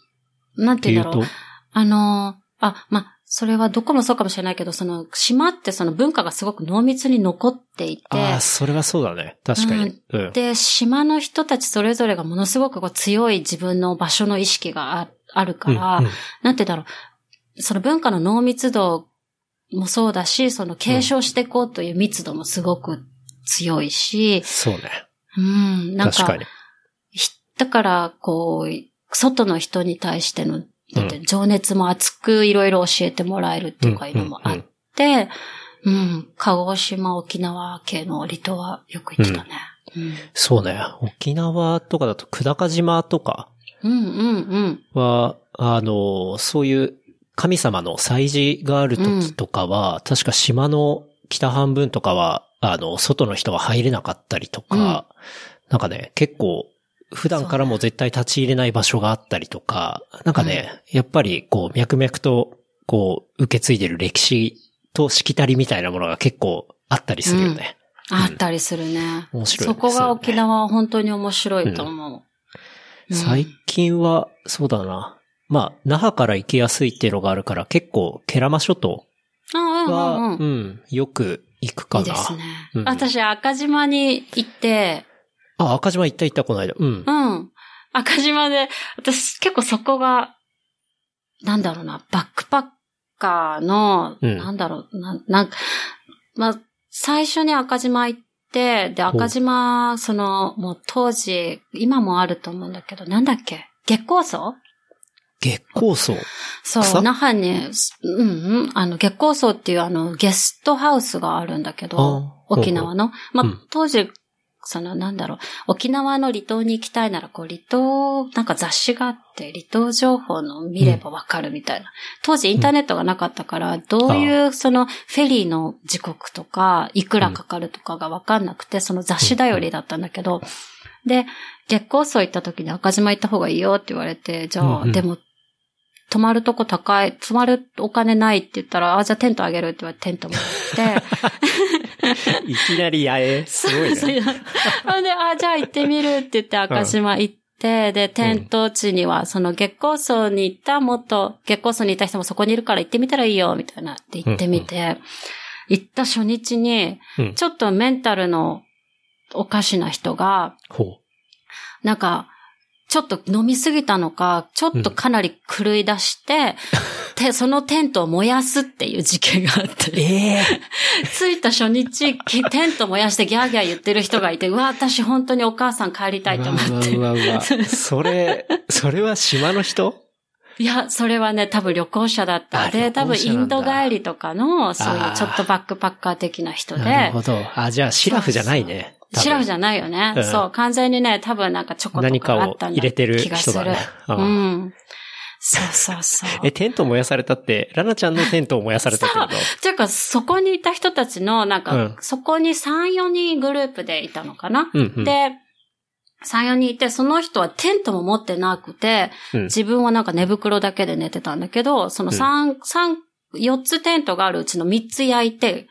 なんて言うんだろう。。あのー、あ、まあ、それはどこもそうかもしれないけど、その島ってその文化がすごく濃密に残っていて、ああ、それはそうだね。確かに。うん。で、島の人たちそれぞれがものすごくこう強い自分の場所の意識がああるから、うんうんなんて言うんだろう。その文化の濃密度もそうだし、その継承していこうという密度もすごく強いし、そうね。うん、なんか、確かだから、こう、外の人に対しての、なんて情熱も熱くいろいろ教えてもらえるっていうか、いうのもあって、うん、鹿児島、沖縄系の離島はよく行ってたね。うん、そうね。沖縄とかだと久高島とかうん、うん、うん。は、あの、そういう神様の祭事がある時とかは、確か島の北半分とかは、あの、外の人は入れなかったりとか、なんかね、結構、普段からも絶対立ち入れない場所があったりとか、なんかね、やっぱりこう、脈々と、こう、受け継いでる歴史としきたりみたいなものが結構あったりするよね。あったりするね。面白いそこが沖縄は本当に面白いと思う。うん最近は、そうだな。まあ、那覇から行きやすいっていうのがあるから、結構、ケラマ諸島は、うんうんうん、よく行くかな。いいですね。うん私、赤島に行って、あ、赤島行った行った、この間。うんう。ん。赤島で、私結構そこが、なんだろうな、バックパッカーの、うんなんだろう、ななんか、まあ、最初に赤島行って、で、赤島、その、もう当時、今もあると思うんだけど、なんだっけ？月光荘？月光荘。そう、草？那覇に、うんうん、あの、月光荘っていうあの、ゲストハウスがあるんだけど、あ沖縄の。まあ、うん。当時、その、なんだろう、沖縄の離島に行きたいなら、こう、離島、なんか雑誌があって、離島情報の見ればわかるみたいな。当時インターネットがなかったから、どういう、その、フェリーの時刻とか、いくらかかるとかがわかんなくて、その雑誌頼りだったんだけど、で、月光荘行った時に赤島行った方がいいよって言われて、じゃあ、うんうん。でも、泊まるとこ高い、泊まるお金ないって言ったら、あ、じゃあテントあげるって言われてテントもらって、いきなり八重。すごいね。そうで、あ、じゃあ行ってみるって言って赤島行って、で、テント地には、その月光荘に行った元、月光荘にいた人もそこにいるから行ってみたらいいよ、みたいな。って行ってみて、行った初日に、うん。ちょっとメンタルのおかしな人が、ほなんか、ちょっと飲みすぎたのか、ちょっとかなり狂い出して、で、そのテントを燃やすっていう事件があって。ええ着いた初日、きテント燃やしてギャーギャー言ってる人がいて、うわ、私本当にお母さん帰りたいと思って。うわうわうわ それ、それは島の人？いや、それはね、多分旅行者だった。あで、多分インド帰りとかの、そういうちょっとバックパッカー的な人なでる、ほど。あ、じゃあ、シラフじゃないね。シラフじゃゃないよね。うんそう、完全にね、多分なんかチョコと何かをかあったんだ入れてる気がする。人だね。あうーん。そうそうそう。え、テント燃やされたって、ラナちゃんのテントを燃やされたってこと？ていうか、そこにいた人たちの、なんか、うんそこに3、4人グループでいたのかな、うんうん。で、3、4人いて、その人はテントも持ってなくて、うん自分はなんか寝袋だけで寝てたんだけど、その3、三4つテントがあるうちの3つ焼いて、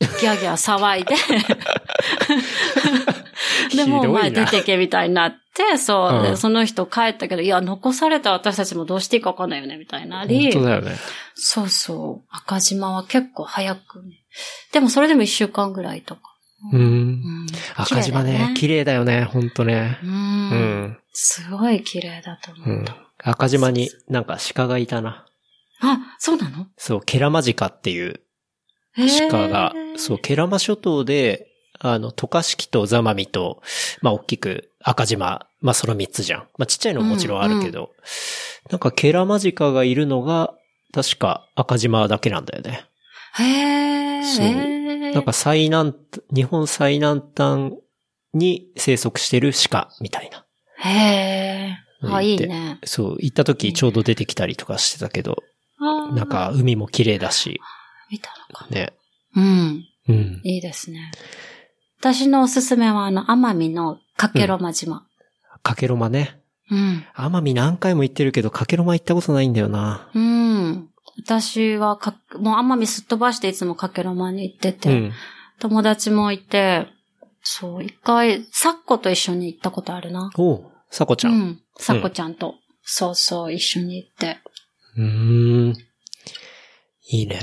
ギャーギャー騒いで、で、もうお前出てけみたいになって、そう、うんでその人帰ったけど、いや、残された私たちもどうしていいかわかんないよね、みたいなり。本当だよね。そうそう。赤島は結構早くね。でもそれでも1週間ぐらいとか。うんう。ん赤島ね、綺麗だよね、ほんとね。う。うんん。すごい綺麗だとうん思った。。赤島になんか鹿がいたな。あ、そうなの？そう、ケラマジカっていう鹿が、そう、ケラマ諸島で、あの、渡嘉敷とザマミと、まあ、大きく赤島、まあ、その三つじゃん。まあ、ちっちゃいのももちろんあるけど、なんかケラマジカがいるのが、確か赤島だけなんだよね。へー。そうなんか最南、日本最南端に生息してる鹿みたいな。へー。あ、いいでね。そう、行った時ちょうど出てきたりとかしてたけど、なん、か海も綺麗だし、見たのかな？ね。うん。うん。いいですね。私のおすすめは、あの、奄美のかけろま島。かけろまね。うん。奄美何回も行ってるけど、かけろま行ったことないんだよな。うん。私はか、もう奄美すっ飛ばしていつもかけろまに行ってて、うん。友達もいて、そう、一回、サッコと一緒に行ったことあるな。おう、さこちゃ。うんん。サッコちゃんと、そうそう、一緒に行って。うーん。いいね。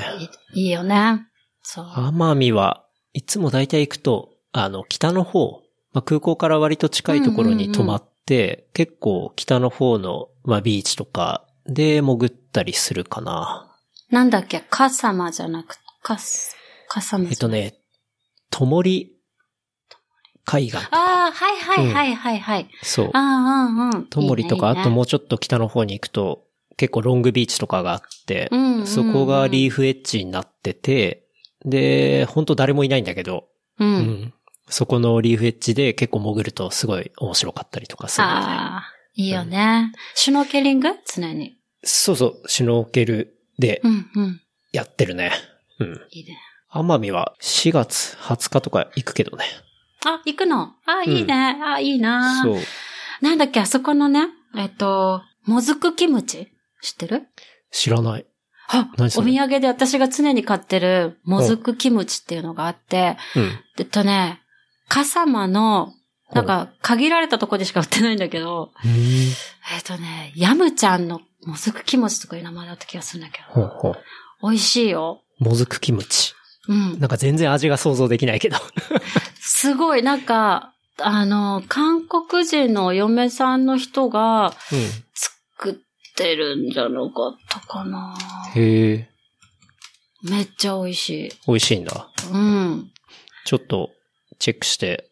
いいいよね。そう。奄美はいつも大体行くと、あの、北の方、まあ、空港から割と近いところに泊まって、結構北の方の、まあ、ビーチとかで潜ったりするかな。なんだっけ、カサマじゃなくて、カス、カサマえっとね、ともり海岸。ああ、はいはいはいはいはい。そう。ああ、うんうん。ともりとか、いいねあともうちょっと北の方に行くと、結構ロングビーチとかがあって、うんうんうんそこがリーフエッジになってて、で、本当誰もいないんだけど、う。うんんそこのリーフエッジで結構潜るとすごい面白かったりとかする。ああ、いいよね。シュノーケリング？常に。そうそう、シュノーケルでうんうん。やってるね。うん。いいね。奄美は4月20日とか行くけどね。あ、行くの？あ、いいね。あ、いいな。そう。なんだっけ、あそこのね、えっと、もずくキムチ？知ってる？知らない。あ、お土産で私が常に買ってるもずくキムチっていうのがあって、うん。えっとね、笠間の、なんか、限られたとこでしか売ってないんだけど、うーん。えっとね、ヤムちゃんのもずくキムチとかいう名前だった気がするんだけど、ほうほう。美味しいよ。もずくキムチ。うん。なんか全然味が想像できないけど。すごい、なんか、あの、韓国人のお嫁さんの人がうん。作ってるんじゃなかったかな。へえ。めっちゃ美味しい。美味しいんだ。うん。ちょっと、チェックして、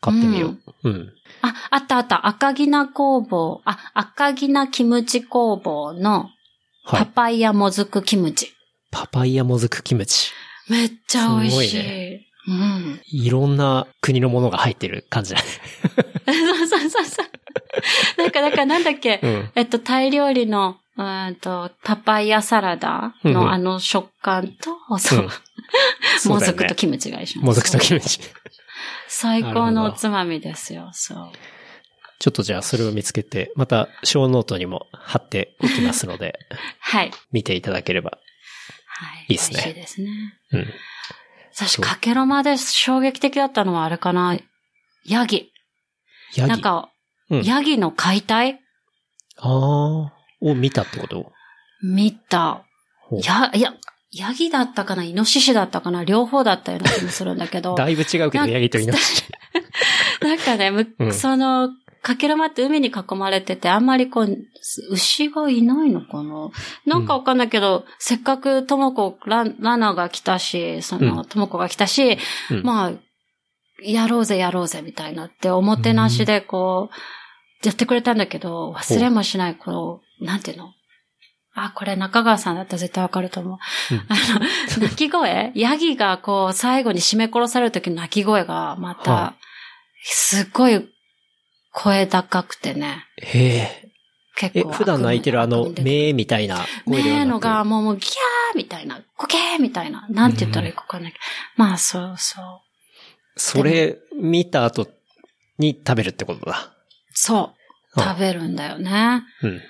買ってみよう。うん。あ、あったあった。赤ギナ工房。あ、赤ギナキムチ工房のはい。パパイヤもずくキムチ。パパイヤもずくキムチ。めっちゃ美味しい。すごいうん。いろんな国のものが入ってる感じだね。そうそうそうそう。なんか、だからなんだっけ、うん。えっと、タイ料理の、うーんと、パパイヤサラダのあの食感と、そうう、んそうもずくとキムチが一緒にもずくとキムチ。最高のおつまみですよ、そう。ちょっとじゃあそれを見つけて、またショーノートにも貼っておきますので、はい。見ていただければ。はい。いいっすね美味しいですね。うん。私、かけろまで衝撃的だったのはあれかな？ヤギ。ヤギ。なんか、うんヤギの解体？ああ、を見たってこと？見た。や、いや、ヤギだったかな？イノシシだったかな？両方だったような気もするんだけど。だいぶ違うけど、ヤギとイノシシ。なんかね、むうん。その、かけるまって海に囲まれてて、あんまりこう、牛がいないのかな？なんかわかんないけど、せっかくともこ、ララナが来たし、その、ともこが来たし、うん。まあ、やろうぜやろうぜみたいなって、おもてなしでこう、やってくれたんだけど、忘れもしない、こう、なんていうの？あ、これ中川さんだったら絶対わかると思う。うんあの、鳴き声？ヤギがこう、最後に締め殺される時の鳴き声が、また、はすっごい声高くてね。へえ。え、結構。普段泣いてるあの、目みたいな声ではなく？ねのが、もう、もう、ギャーみたいな、コケーみたいな、なんて言ったらいいかわかんないけど。まあ、そうそう。それ見た後に食べるってことだ。そう。あ食べるんだよね。うん。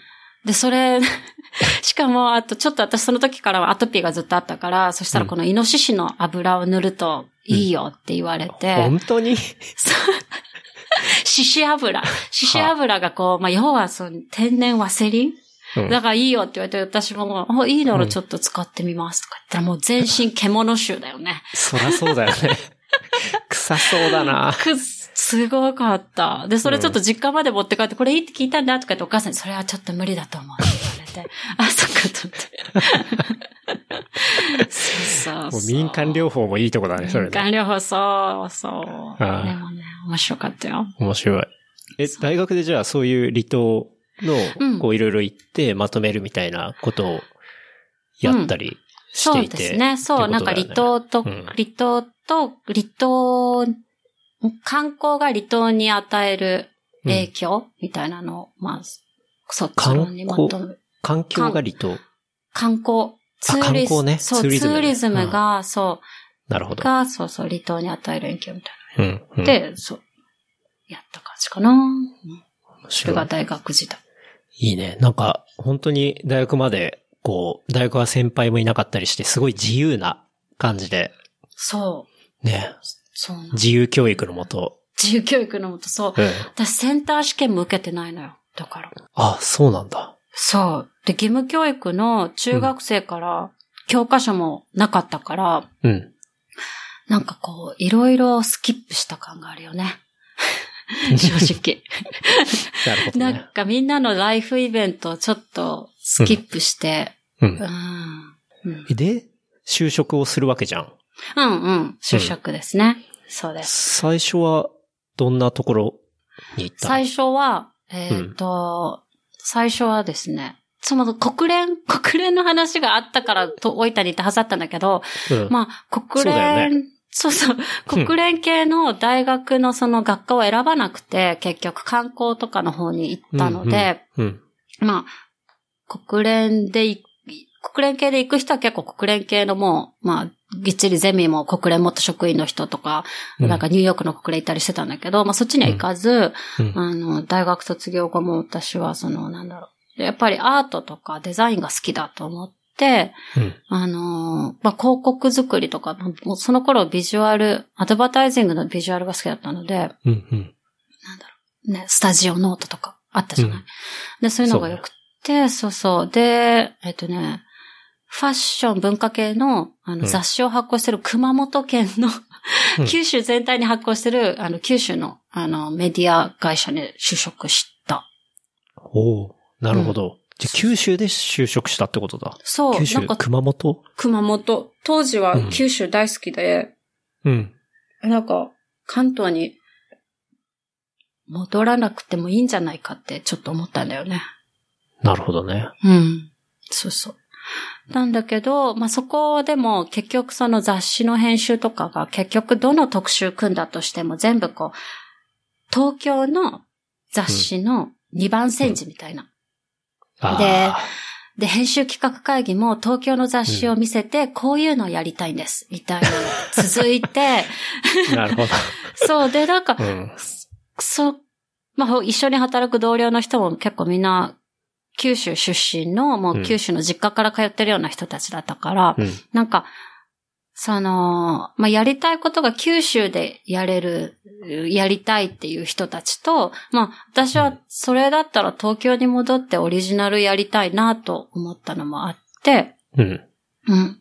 で、それ、しかも、あと、ちょっと私その時からはアトピーがずっとあったから、そしたらこのイノシシの油を塗るといいよって言われて、本当に？獅子油。獅子油がこう、まあ、要はその天然ワセリン？うんだからいいよって言われて、私も、あ、いいならちょっと使ってみますとか言ったら、もう全身獣臭だよね。そらそうだよね。臭そうだな。くっ、すごかった。で、それちょっと実家まで持って帰って、これいいって聞いたんだとか言ってお母さんに、それはちょっと無理だと思うって言われて、あ、そっかと思って。そうそう。民間療法もいいとこだね、それ民間ね。療法、そう、そう。でもね、面白かったよ。面白い。え、大学でじゃあそういう離島うんの、こういろいろ行ってまとめるみたいなことをやったりしそうていて。ですね。そう、なんか離島と、うん離島と、離島、観光が離島に与える影響みたいなのを、まあ、そっちのにまとめ、環境が離島？観光、ツーリ観光ねそう、ツーリズムねツーリズムが、そう、なるほど。が、そうそう、離島に与える影響みたいうん。うんな。で、そう、やった感じかな。それが大学時代。いいね。なんか、本当に大学まで、こう、大学は先輩もいなかったりして、すごい自由な感じで、そう、ね、そう。自由教育のもと。自由教育のもと、そう。うん。私センター試験も受けてないのよ。だから。あ、そうなんだ。そう。で、義務教育の中学生から教科書もなかったから、うん。なんかこう、いろいろスキップした感があるよね。正直。なるほどなんね。かみんなのライフイベントをちょっとスキップして、う。うんん。うん、で、就職をするわけじゃん。うん、うん。就職ですね。そうです。最初は、どんなところに行ったの？最初は、えっ、と、最初はですね、その国連、国連の話があったからと、大分に行ったはずだったんだけど、うん。まあ、国連、そうそう、国連系の大学のその学科を選ばなくて、結局観光とかの方に行ったので、うん。まあ、国連でい、国連系で行く人は結構国連系のもう、まあ、ぎっちりゼミも国連元職員の人とか、うんなんかニューヨークの国連行ったりしてたんだけど、まあそっちには行かず、うんあの、大学卒業後も私はその、なんだろう。やっぱりアートとかデザインが好きだと思って、うん。あのーまあ、広告作りとか、もうその頃ビジュアル、アドバタイジングのビジュアルが好きだったので、うん。うん。ね、スタジオノートとかあったじゃない。うんで、そういうのが良くて、そうそう。で、えっとね、ファッション文化系のあうんの雑誌を発行してる熊本県の、うん九州全体に発行してるあの九州のあのメディア会社に就職した。おおなるほど。じゃあ九州で就職したってことだ。そう、九州なんか熊本？熊本。当時はうん九州大好きで、うん。なんか関東に戻らなくてもいいんじゃないかってちょっと思ったんだよね。なるほどね。うん。そうそう。なんだけど、まあ、そこでも結局その雑誌の編集とかが結局どの特集組んだとしても全部こう、東京の雑誌の2番煎じみたいな。あーでで、編集企画会議も東京の雑誌を見せて、こういうのをやりたいんです、みたいなのが続いて、なるほそう、で、なんかど。、うん。そう、まあ、一緒に働く同僚の人も結構みんな、九州出身の、もう九州の実家から通ってるような人たちだったから、うん。なんか、その、まあ、やりたいことが九州でやれる、やりたいっていう人たちと、まあ、私はそれだったら東京に戻ってオリジナルやりたいなと思ったのもあって、うん。うん。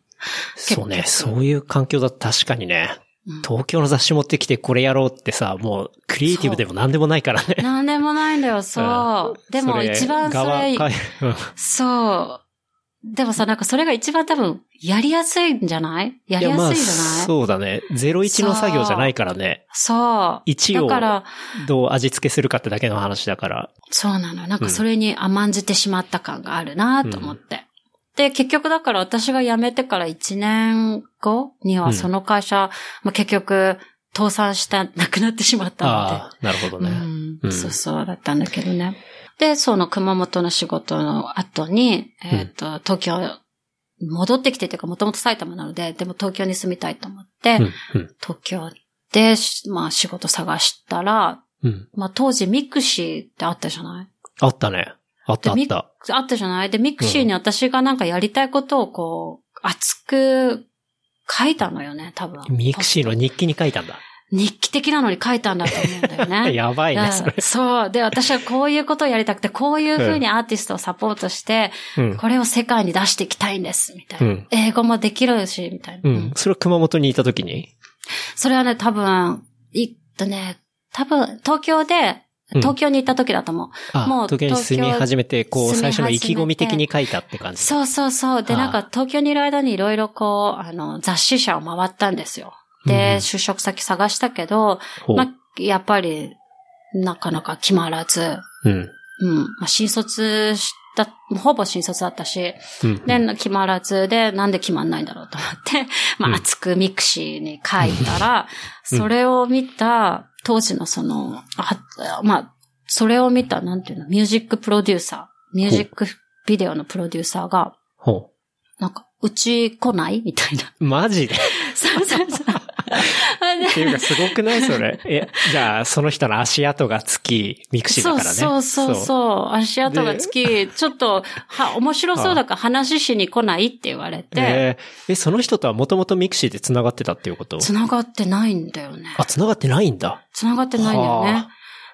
そうね。そういう環境だと確かにね。うん東京の雑誌持ってきてこれやろうってさ、もうクリエイティブでも何でもないからね。なんでもないんだよ、そう。でも一番それ、そう。でもさ、なんかそれが一番多分、やりやすいんじゃない？やりやすいじゃない？そうだね。01の作業じゃないからね。そう。1をだから、どう味付けするかってだけの話だから。そうなの。なんかそれに甘んじてしまった感があるなと思って。で、結局だから私が辞めてから1年後にうんはその会社、まあ、結局、倒産した、なくなってしまったので。ああ、なるほどね。うんうんそうそうだったんだけどね。で、その熊本の仕事の後に、えっ、と、東京、戻ってきてというか、もともと埼玉なので、でも東京に住みたいと思って、うん、うん、東京で、まあ仕事探したら、うん。まあ当時 mixi ってあったじゃない？あったね。あったあでった。あったじゃない？で、 mixi に私がなんかやりたいことをこう、熱く書いたのよね、多分。 mixi の日記に書いたんだ。日記的なのに書いたんだと思うんだよね。やばいね、だそれ。そう。で、私はこういうことをやりたくて、こういうふうにアーティストをサポートして、うん。これを世界に出していきたいんです、みたいな。うん英語もできるし、みたいな。うん。それは熊本にいた時に？それはね、多分、いっとね、多分、東京で、うん東京に行った時だと思う。あ、もう東京に住み始めて、こう、最初の意気込み的に書いたって感じ。そうそうそう。で、なんか東京にいる間にいろいろこう、あの、雑誌社を回ったんですよ。うんで、就職先探したけど、まあ、やっぱり、なかなか決まらず、うん。うん、まあ、新卒した、ほぼ新卒だったし、うん。で、決まらずで、なんで決まんないんだろうと思って、まうんあ、熱く mixi に書いたら、うんそれを見た、当時のその、あまあ、それを見た、なんていうの、ミュージックプロデューサー、ミュージックビデオのプロデューサーが、ほなんか、うち来ない？みたいな。う。マジで？そうそうそう。っていうか、すごくないそれ？え、じゃあ、その人の足跡がつき、ミクシーだからね。そうそうそうそう。足跡がつき、ちょっと、は、面白そうだから話しに来ないって言われて、えーえ、その人とはもともとミクシーで繋がってたっていうこと？繋がってないんだよね。あ、繋がってないんだ。繋がってないんだよねはあ。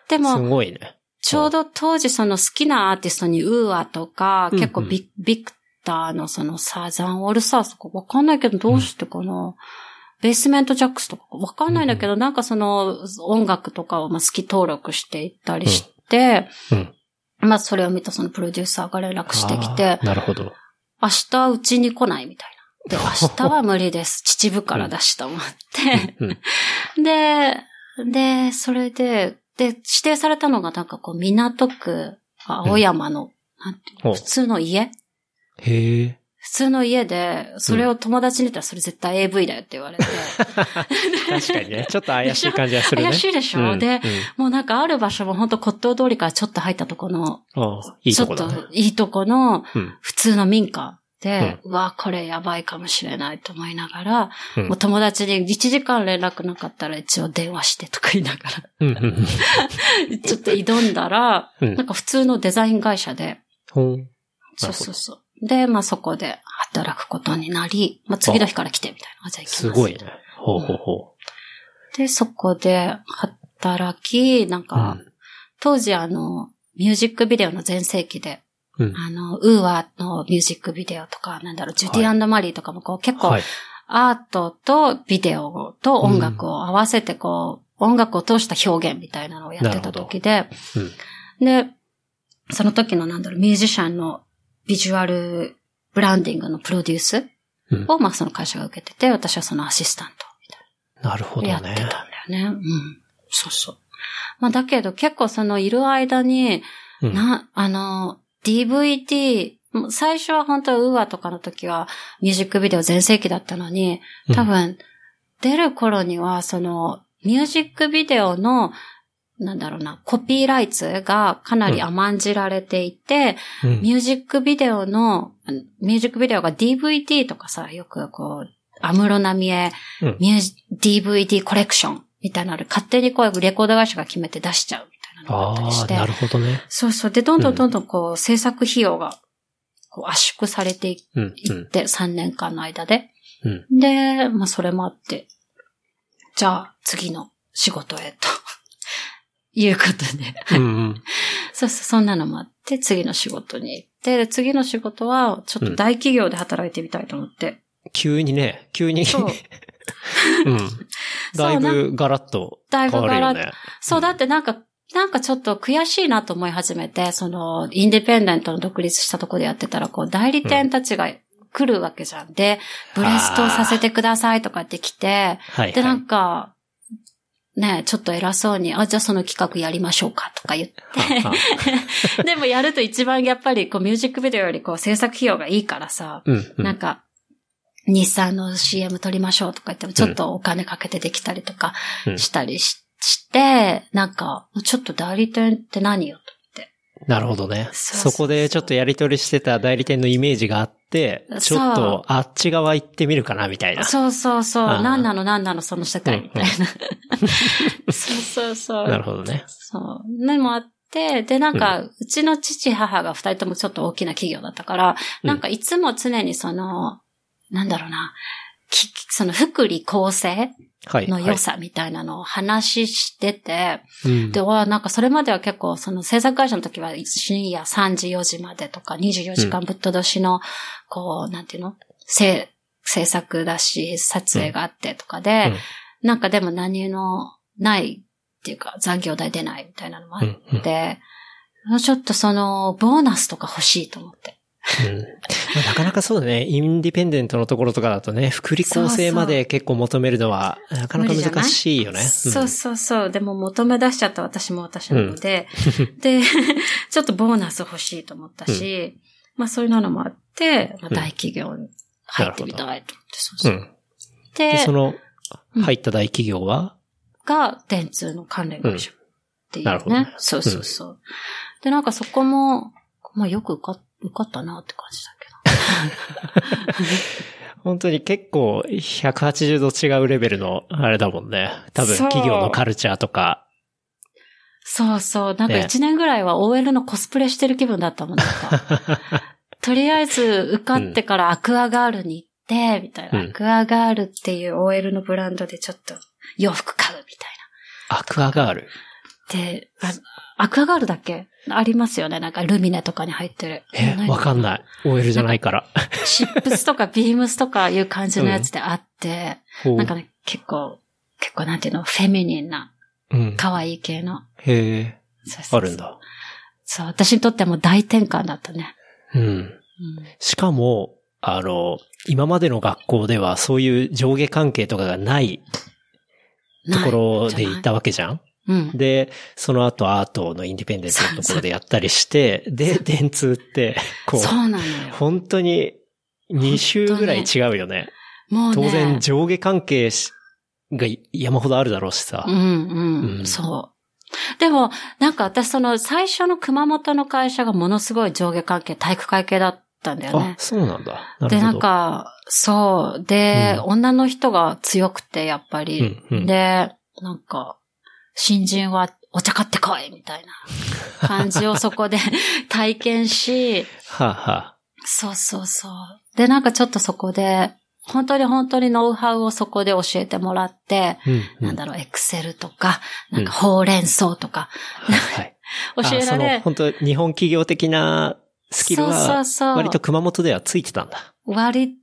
ですも、ごいね。ちょうど当時その好きなアーティストにウーアとか、うんうん結構ビ,、ビクターのそのサザンオールスターズとかわかんないけどどうしてかな、ベースメントジャックスとかわかんないんだけど、なんかその音楽とかをまあ好き登録していったりして、うん。まあそれを見たそのプロデューサーが連絡してきてなるほど。明日うちに来ないみたいな。で、明日は無理です。秩父から出した思って。うん。で、で、それで、で、指定されたのがなんかこう、港区、青山の、なんていう普通の家へえ。普通の家で、それを友達に言ったらそれ絶対 AV だよって言われて。確かにね。ちょっと怪しい感じがするね。怪しいでしょ、うんで、うんもうなんかある場所も本当骨董通りからちょっと入ったとこの、いいとこちょっ。といいとこのうん。普通の民家で、うわ、これやばいかもしれないと思いながら、うんもう友達に1時間連絡なかったら一応電話してとか言いながうん。うん。ら、ちょっと挑んだら、うんなんか普通のデザイン会社で、そうそうそう。で、まあそこで働くことになり、まあ次の日から来てみたいな。あじゃあ行きますすごいね。ほうほうほで、そこで働き、なんう。か、当時あの、ミュージックビデオの全盛期で、うん。あの、ウーアのミュージックビデオとか、なんだろう、ジュディマリーとかもこう結構、はい。アートとビデオと音楽を合わせてこう、音楽を通した表現みたいなのをやってた時で、うん。で、その時のなんだろう、ミュージシャンのビジュアルブランディングのプロデュースうんを、まあその会社が受けてて、私はそのアシスタントみたいなるほどねなやってたん。だよね。うん。そうそう。まあだけど結構そのいる間に、うんな、あの、DVD、最初は本当はウーアとかの時はミュージックビデオ全盛期だったのに、多分、出る頃には、その、ミュージックビデオの、なんだろうな、コピーライツがかなり甘んじられていて、うんミュージックビデオの、ミュージックビデオが DVD とかさ、よくこう、アムロナミエ、うんミュージ DVD コレクションみたいなので、勝手にこうレコード会社が決めて出しちゃうみたいなのがあったりああ、して。なるほどね。そうそう。で、どんどんどんどんこう、制作費用が、こう圧縮されていうん。うん。って、3年間の間で。うん。で、まあそれもあって、じゃあ次の仕事へと、いうことで。うんうん。そうそう、そんなのもあって、次の仕事に行って、で次の仕事は、ちょっと大企業で働いてみたいと思って、急にね、急に。そう。うん。だいぶガラッと変だいぶガラッわるよね。そう、だってなんか、なんかちょっと悔しいなと思い始めて、その、インディペンデントの独立したとこでやってたら、こう、代理店たちが来るわけじゃん。で、ブレストさせてくださいとかって来て、はい、で、なはい。んか、ねちょっと偉そうに、あ、じゃあその企画やりましょうかとか言って、でもやると一番やっぱりこうミュージックビデオよりこう制作費用がいいからさ、うん、うん。なんか、日産の CM 撮りましょうとか言ってもちょっとお金かけてできたりとかうんしたりし,、して、なんか、ちょっと代理店って何よ？なるほどね。そこでちょっとやり取りしてた代理店のイメージがあって、ちょっとあっち側行ってみるかな、みたいな。そうそうそう。あー何なの何なのその世界みたいな。そうそうそう。なるほどね。そう。でもあって、で、なんか、うちの父母が二人ともちょっと大きな企業だったから、うんなんかいつも常にその、なんだろうな、きその福利厚生はい。の良さみたいなのを話してて、はいうんで、わなんかそれまでは結構、その制作会社の時は深夜3時4時までとか24時間ぶっ通しの、こう、なんていうの？制、制作だし、撮影があってとかで、なんかでも何のないっていうか残業代出ないみたいなのもあうんうんって、ちょっとその、ボーナスとか欲しいと思って。なかなかそうだね。インディペンデントのところとかだとね、福利厚生まで結構求めるのは、なかなか難しいよね。そうそうそう。でも求め出しちゃった私も私なので、で、ちょっとボーナス欲しいと思ったし、まあそういうのもあって、まあ、大企業に入ってみたいと思って、そううん。そう。で、で、その、うん入った大企業は、が電通の関連会社っていうね。なるほどねそうそうそう。で、なんかそこも、まあよく受か受かったなって感じだけど。本当に結構180度違うレベルのあれだもんね。多分企業のカルチャーとか。そうそう。なんかね一年ぐらいは OL のコスプレしてる気分だったもん、なんか。とりあえず受かってからアクアガールに行って、みたいな。うんアクアガールっていう OL のブランドでちょっと洋服買うみたいアクアガール。な。で、あアクアガールだっけ？ありますよね。なんかルミネとかに入ってる。え、わかんい。ない。OL じゃないから。シップスとか ビームスとかいう感じのやつであって、ほうなんかね、結構、結構なんていうの、フェミニンな、うん。可愛い系の。うそうそうあるん。だ。そう、私にとってはもう大転換だったね。うん。うんしかも、あの、今までの学校ではそういう上下関係とかがないところでいたわけじゃん？うん。で、その後アートのインディペンデントのところでやったりして、で、電通って、こう、そうなのよ。本当に2週ぐらい違うよね。もうね。当然上下関係しが山ほどあるだろうしさう。んうん、うんそう。でも、なんか私その最初の熊本の会社がものすごい上下関係、体育会系だったんだよあね、。そうなんだ。なるほど。で、なんか、そう。で、うん女の人が強くて、やっぱり。うんうんで、なんか、新人はお茶買ってこいみたいな感じをそこで 体験し、はあ、はあ、そうそうそう。で、なんかちょっとそこで、本当に本当にノウハウをそこで教えてもらって、うん、うん。なんだろう、エクセルとか、なんかほうれん草とか、はい。教えられあその、、本当日本企業的なスキルそうそうは、そう。割と熊本ではついてたんだ。割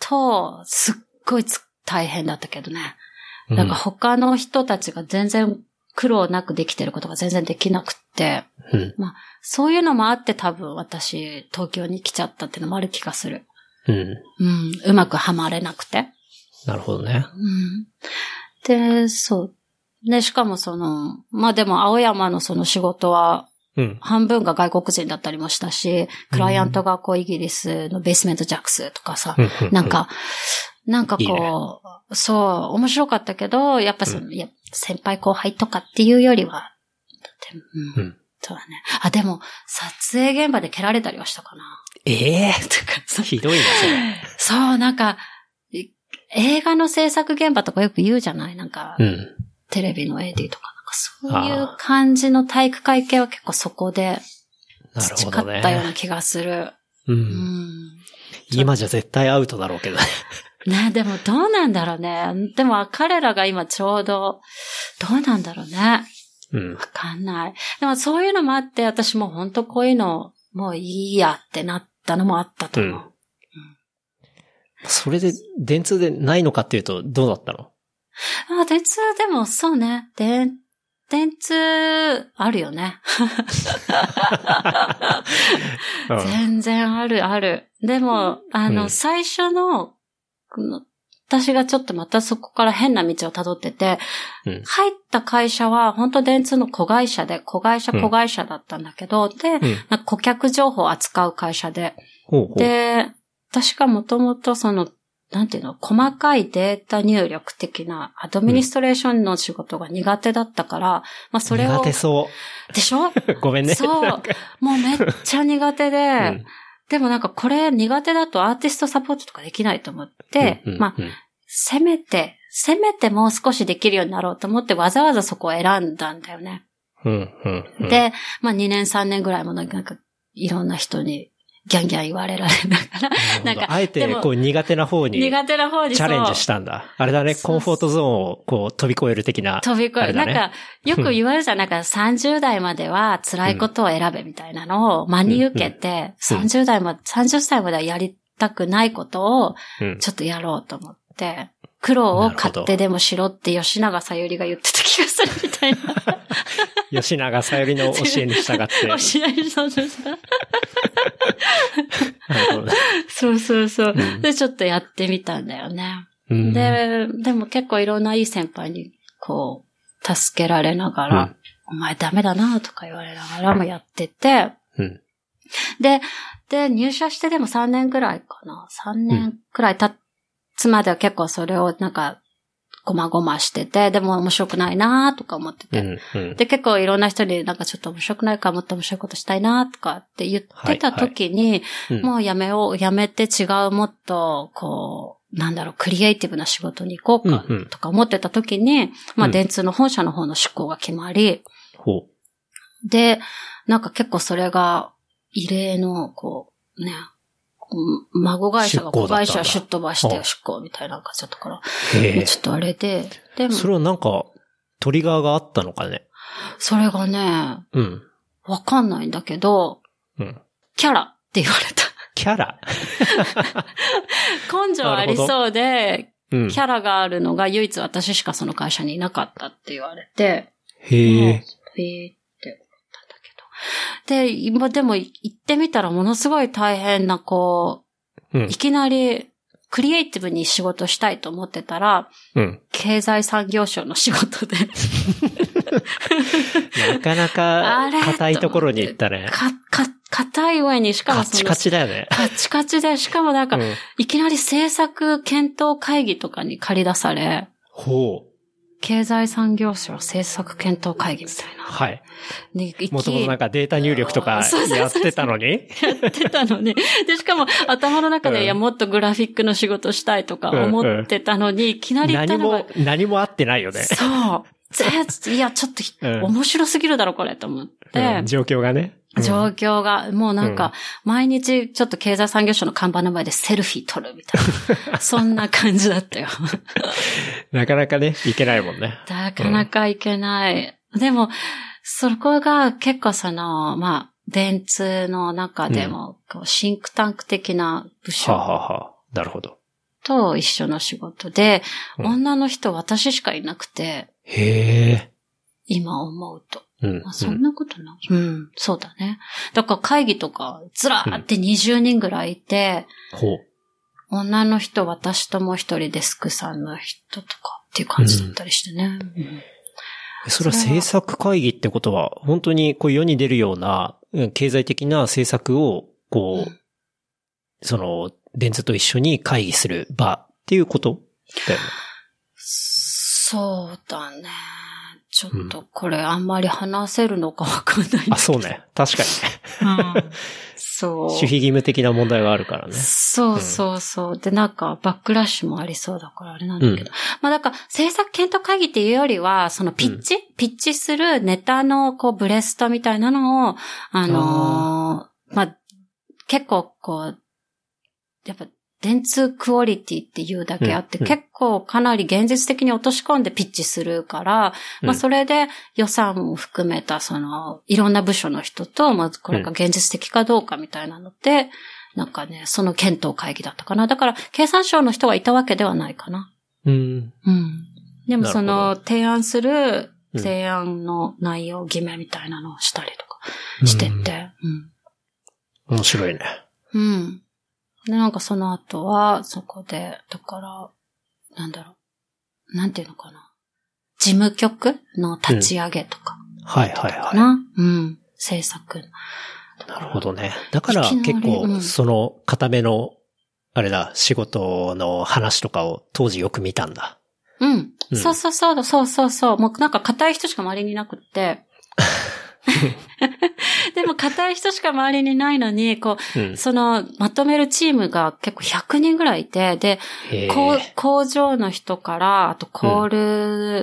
と、すっごいつ大変だったけどね。うんなんか他の人たちが全然苦労なくできてることが全然できなくって、うん。そういうのもあって多分私、東京に来ちゃったっていうのもある気がする。うん。うん、うまくはまれなくて。なるほどね。うん。で、そう。で、しかもその、まあでも青山のその仕事はうん。半分が外国人だったりもしたし、クライアントがこうイギリスのベースメントジャックスとかさ、うんなん、か、なんかこう、いいねそう、面白かったけど、やっぱその、いや先輩後輩とかっていうよりは、だってうん、うんそうだね。あ、でも、撮影現場で蹴られたりはしたかな。ええとかひどいな、それ。そう、なんか、い映画の制作現場とかよく言うじゃない？なんか、うん。テレビの AD とか、なんかそういう感じの体育会系は結構そこで培。ったような気がする。う。うんん。今じゃ絶対アウトだろうけどね。ね、でもどうなんだろうね。でも彼らが今ちょうど、どうなんだろうね。うんわ。かんない。でもそういうのもあって、私も本当こういうの、もういいやってなったのもあったと思う。それで、電通でないのかっていうと、どうだったの？あ、電通でもそうね。電、電通、あるよね。うん全然ある、ある。でも、あの、うん最初の私がちょっとまたそこから変な道を辿ってて、うん入った会社は本当電通の子会社で、子会社うん子会社だったんだけど、で、うん。なんか顧客情報を扱う会社で、ほうほう。で、私がもともとその、なんていうの、細かいデータ入力的なアドミニストレーションの仕事が苦手だったから、まあそれを。苦手そでしょ？う。ごめんね。そうもうめっちゃ苦手で、うんでもなんかこれ苦手だとアーティストサポートとかできないと思って、うんうんまあ、せめて、せめてもう少しできるようになろうと思ってわざわざそこを選んだんだよね。うん、うん。うん、で、まあ2年3年ぐらいもなんかいろんな人にギャンギャン言われられながら、なんかあえて、こう、苦手な方に、チ苦手な方にそうャレンジしたんだ。あれだね、コンフォートゾーンを、こう、飛び越える的な。飛び越える。なんか、よく言われるじゃん。なんか30代までは辛いことを選べみたいなのを真に受けて、うん30代まで、30歳まではやりたくないことをうん。ちょっとやろうと思って、苦労を買ってでもしろって吉永さゆりが言ってた気がするみたいな。吉永さゆりの教えに従って。教えにそうそうそう。そうそうそう。うんで、ちょっとやってみたんだよね。うんで、でも結構いろんないい先輩に、こう、助けられながら、うんお前ダメだなとか言われながらもやってて、うん。で、で、入社してでも3年ぐらいかな。3年くらい経つまでは結構それをなんか、ごまごましてて、でも面白くないなとか思ってて。うん。うん。で、結構いろんな人になんかちょっと面白くないからもっと面白いことしたいなとかって言ってた時に、うんもうやめよう、やめて違うもっと、こう、なんだろう、クリエイティブな仕事に行こうかうんうんとか思ってた時に、まあうん電通の本社の方の出向が決まり、ほで、なんか結構それが異例の、こう、ね、孫会社が子会社を出飛ばしてあ出向みたいな感じだったから。ちょっとあれで、でも、それはなんか、トリガーがあったのかね？それがね、うん。わかんないんだけど、うん。キャラって言われた。キャラ？根性ありそうで、うん。キャラがあるのが唯一私しかその会社にいなかったって言われて、へえ。へーって思ったんだけど。で、今でも行ってみたらものすごい大変な、こうんう、い。きなりクリエイティブに仕事したいと思ってたら、うん。経済産業省の仕事で、なかなか硬いところに行ったね。か、か、硬い上にしかもそのカチカチだよね。カチカチで、しかもなんか、うんいきなり政策検討会議とかに借り出され、ほう。経済産業省政策検討会議みたいな。はい。に行きもともとなんかデータ入力とかやってたのに？やってたのに。で、しかも頭の中で、うんいや、もっとグラフィックの仕事したいとか思ってたのに、いきなり何も、、何も合ってないよね。そう。ぜいや、ちょっとひ、うん面白すぎるだろ、これ、と思って。うん状況がね。うん状況が、もうなんか、毎日ちょっと経済産業省の看板の前でセルフィー撮るみたいな。そんな感じだったよ。なかなかね、いけないもんね。なかなかいけない。でも、そこが結構その、まあ、電通の中でも、こうシンクタンク的な部はあ、は署あはあ、なるほど。と一緒の仕事で、うん女の人私しかいなくて、へえ。今思うと。うん。まあ、そんなことない？うん、そうだね。だから会議とか、ずらーって20人ぐらいいて、ほう。女の人、私ともう一人デスクさんの人とかっていう感じだったりしてね。うんそれは政策会議ってことは、本当にこう世に出るような、うん経済的な政策を、こう、うんその、電通と一緒に会議する場っていうことだよね。そうだね。ちょっとこれあんまり話せるのかわかんないんだけどあ、そうね。確かにね。うんそう。守秘義務的な問題があるからね。そうそうそう。で、なんか、バックラッシュもありそうだからあれなんだけど。まあ、だから、政策検討会議っていうよりは、そのピッチ、ピッチするネタの、こう、ブレストみたいなのを、あのーまあ、結構、こう、やっぱ、電通クオリティっていうだけあって、結構かなり現実的に落とし込んでピッチするから、まあそれで予算も含めたその、いろんな部署の人と、まずこれが現実的かどうかみたいなので、なんかね、その検討会議だったかな。だから、経産省の人がいたわけではないかな。うん。うん。でもその、提案する、うん提案の内容、決めみたいなのをしたりとかしてって、うん。面白いね。うん。で、なんかその後は、そこで、だから、なんだろう。なんていうのかな。事務局の立ち上げとかはいはいはかな。うん。制作。い。なるほどね。だから結構、うんその、固めの、あれだ、仕事の話とかを当時よく見たんだ。うん。うんそうそうそう、そうそうそう。もうなんか硬い人しか周りにいなくって。硬い人しか周りにいないのに、こうんう、。その、まとめるチームが結構100人ぐらいいて、で。工場の人から、あとコー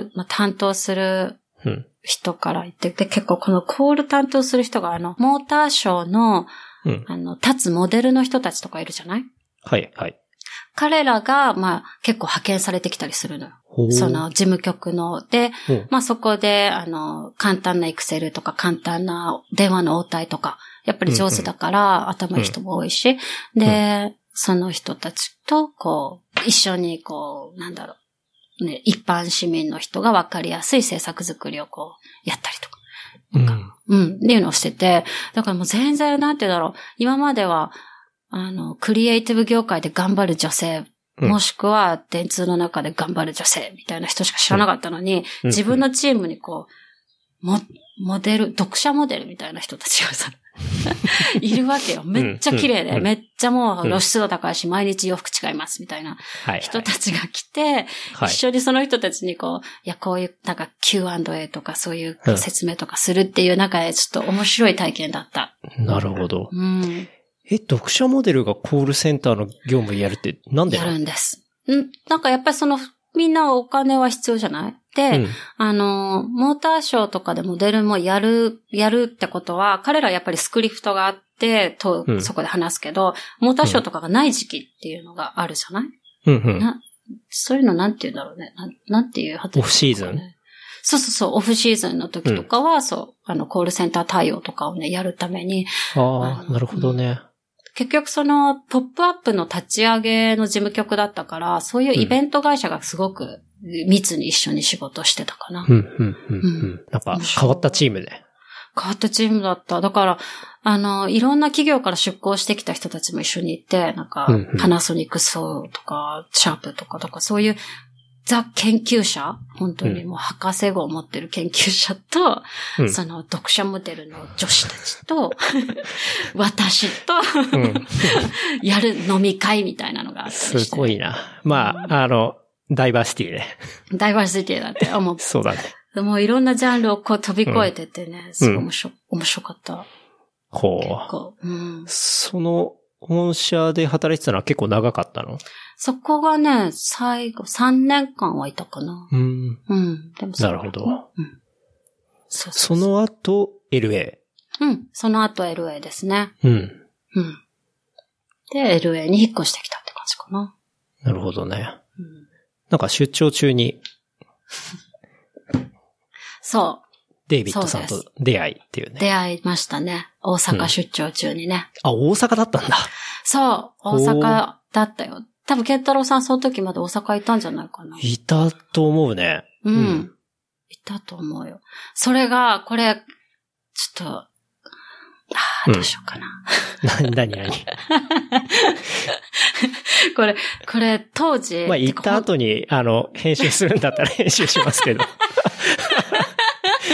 ル、まあ、担当するうん。人から言って、で、結構このコール担当する人が、あの、モーターショーの、うん。あの、立つモデルの人たちとかいるじゃない？はいはい。彼らが、まあ、結構派遣されてきたりするのよ。その、事務局の。で、う。んまあそこで、あの、簡単なエクセルとか簡単な電話の応対とか、やっぱり上手だから、頭いい人も多いし、で、その人たちと、こう、一緒に、こう、なんだろう、ね、一般市民の人がわかりやすい政策作りをこう、やったりとか。うん。うん、っていうのをしてて、だからもう全然、なんて言うんだろう、今までは、あの、クリエイティブ業界で頑張る女性、うんもしくは電通の中で頑張る女性みたいな人しか知らなかったのに、うん自分のチームにこう、モモデル、読者モデルみたいな人たちがさ、いるわけよ。めっちゃ綺麗で、うんめっちゃもううん露出度高いし、毎日洋服違いますみたいなはい。人たちが来て、はい一緒にその人たちにこう、いや、こういう、なんか Q&A とかそういううん説明とかするっていう中で、ちょっと面白い体験だった。なるほど。うん。え、読者モデルがコールセンターの業務やるってなんでやるんです。ん？なんかやっぱりその、みんなお金は必要じゃない？で、うん。あの、モーターショーとかでモデルもやる、やるってことは、彼らやっぱりスクリプトがあって、とう、ん。そこで話すけど、モーターショーとかがない時期っていうのがあるじゃない、うんうん。なそういうのなんて言うんだろうね。なんなんていうオフシーズン？そうそうそう、オフシーズンの時とかは、そう、あの、コールセンター対応とかをね、やるために、ああ、なるほどね。結局その、ポップアップの立ち上げの事務局だったから、そういうイベント会社がすごく密に一緒に仕事してたかな。うん、うん、うん、なんか変わったチームで。変わったチームだった。だから、あの、いろんな企業から出向してきた人たちも一緒にいて、なんかパナソニックソーとか、シャープとかとか、そういうザ研究者？本当にもう博士号を持ってる研究者と、うんその読者モデルの女子たちと、私と、うん。やる飲み会みたいなのがあった。すごいな。まあ、あの、ダイバーシティね。ダイバーシティだって。あもそうだね。う、もういろんなジャンルをこう飛び越えててね、すごい面白面白かった。ほう。こううん、その、本社で働いてたのは結構長かったの？そこがね、最後、3年間はいたかな。うん。うん。でもなるほど。そうその後、LA。うん。その後 LA ですね。うん。うん。で、LA に引っ越してきたって感じかな。なるほどね。うん、なんか出張中に？そデイビッドさんと出会いっていうう。ね。出会いましたね。大阪出張中にね。あ、大阪だったんだ。そう。大阪だったよ。多分、ケンタロウさんその時まで大阪いたんじゃないかな。いたと思うね。うん。うんいたと思うよ。それが、これ、ちょっと、ああ、うんどうしようかな。な、なになにこれ、これ、当時。まあ、行った後に、あの、編集するんだったら編集しますけど。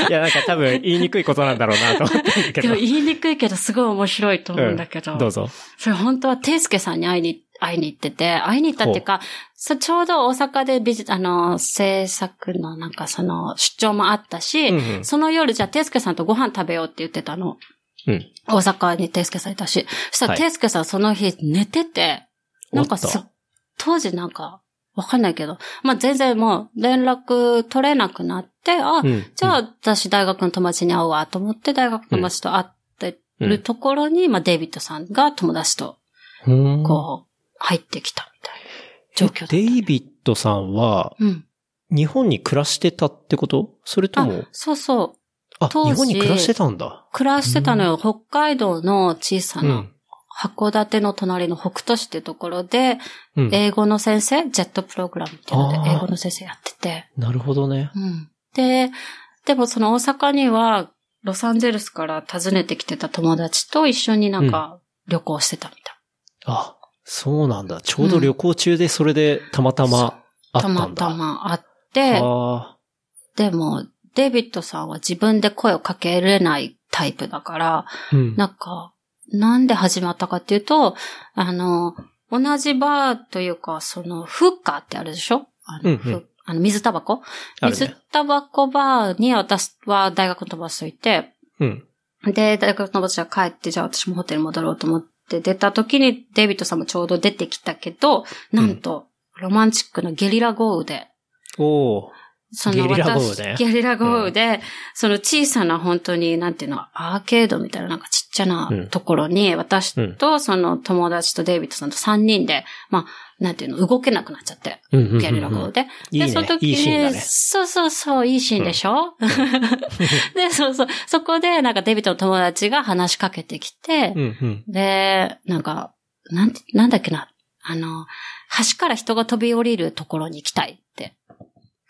いや、なんか多分言いにくいことなんだろうなと思ったんだけどでも。言いにくいけど、すごい面白いと思うんだけど。どうぞ。それ本当はテイスケさんに会いに、会いに行ってて、会いに行ったっていうか、そうちょうど大阪でビジ、あの、制作のなんかその出張もあったし、うんうんその夜じゃあテイスケさんとご飯食べようって言ってたの。うん。大阪にテイスケさんいたし。そしたらはいテイスケさんその日寝てて、なんかおすっと、当時なんか、わかんないけど、まあ、全然もう連絡取れなくなって、あ、うんじゃあ私大学の友達に会うわと思って大学の友達と会ってるところに、まあ、デイビッドさんが友達と、うんこう、入ってきたみたいな状況だった、デイビッドさんは、うん。日本に暮らしてたってこと？それとあも、、そうそう。あ、日本に暮らしてたんだ。暮らしてたのよ。北海道の小さなうん。函館の隣の北斗市ってところで、うん。英語の先生、ジェットプログラムっていうので、英語の先生やってて。なるほどね。うん。で、でもその大阪には、ロサンゼルスから訪ねてきてた友達と一緒になんか旅行してたみたい。あ、そうなんだ。ちょうど旅行中でそれでたまたまあったんだ。たまたまあって、あでも、デイビッドさんは自分で声をかけれないタイプだから、ーうん。なんか、なんで始まったかっていうと、あの、同じバーというか、その、フッカーってあるでしょ？あの、うんうん。ふあの水タバコ？水タバコバーに私は大学の友達といて、うん。で、大学の友達が帰って、じゃあ私もホテル戻ろうと思って出た時にデイビッドさんもちょうど出てきたけど、なんと、ロマンチックなゲリラ豪雨で、おーそのゲリラ豪雨私ねゲリラ豪雨で、その小さな本当に、なんていうの、アーケードみたいななんかちっちゃなうんところに、私とその友達とデイビッドさんと3人で、まあ、なんていうの、動けなくなっちゃって、うんうんうんうん。ゲリラ豪雨で。で、いいね。その時に、いいね。そうそうそう、いいシーンでしょ、で、そうそう、そこでなんかデイビッドの友達が話しかけてきて、うんうん。で、なんか、なんて、なんだっけな。あの、橋から人が飛び降りるところに行きたい。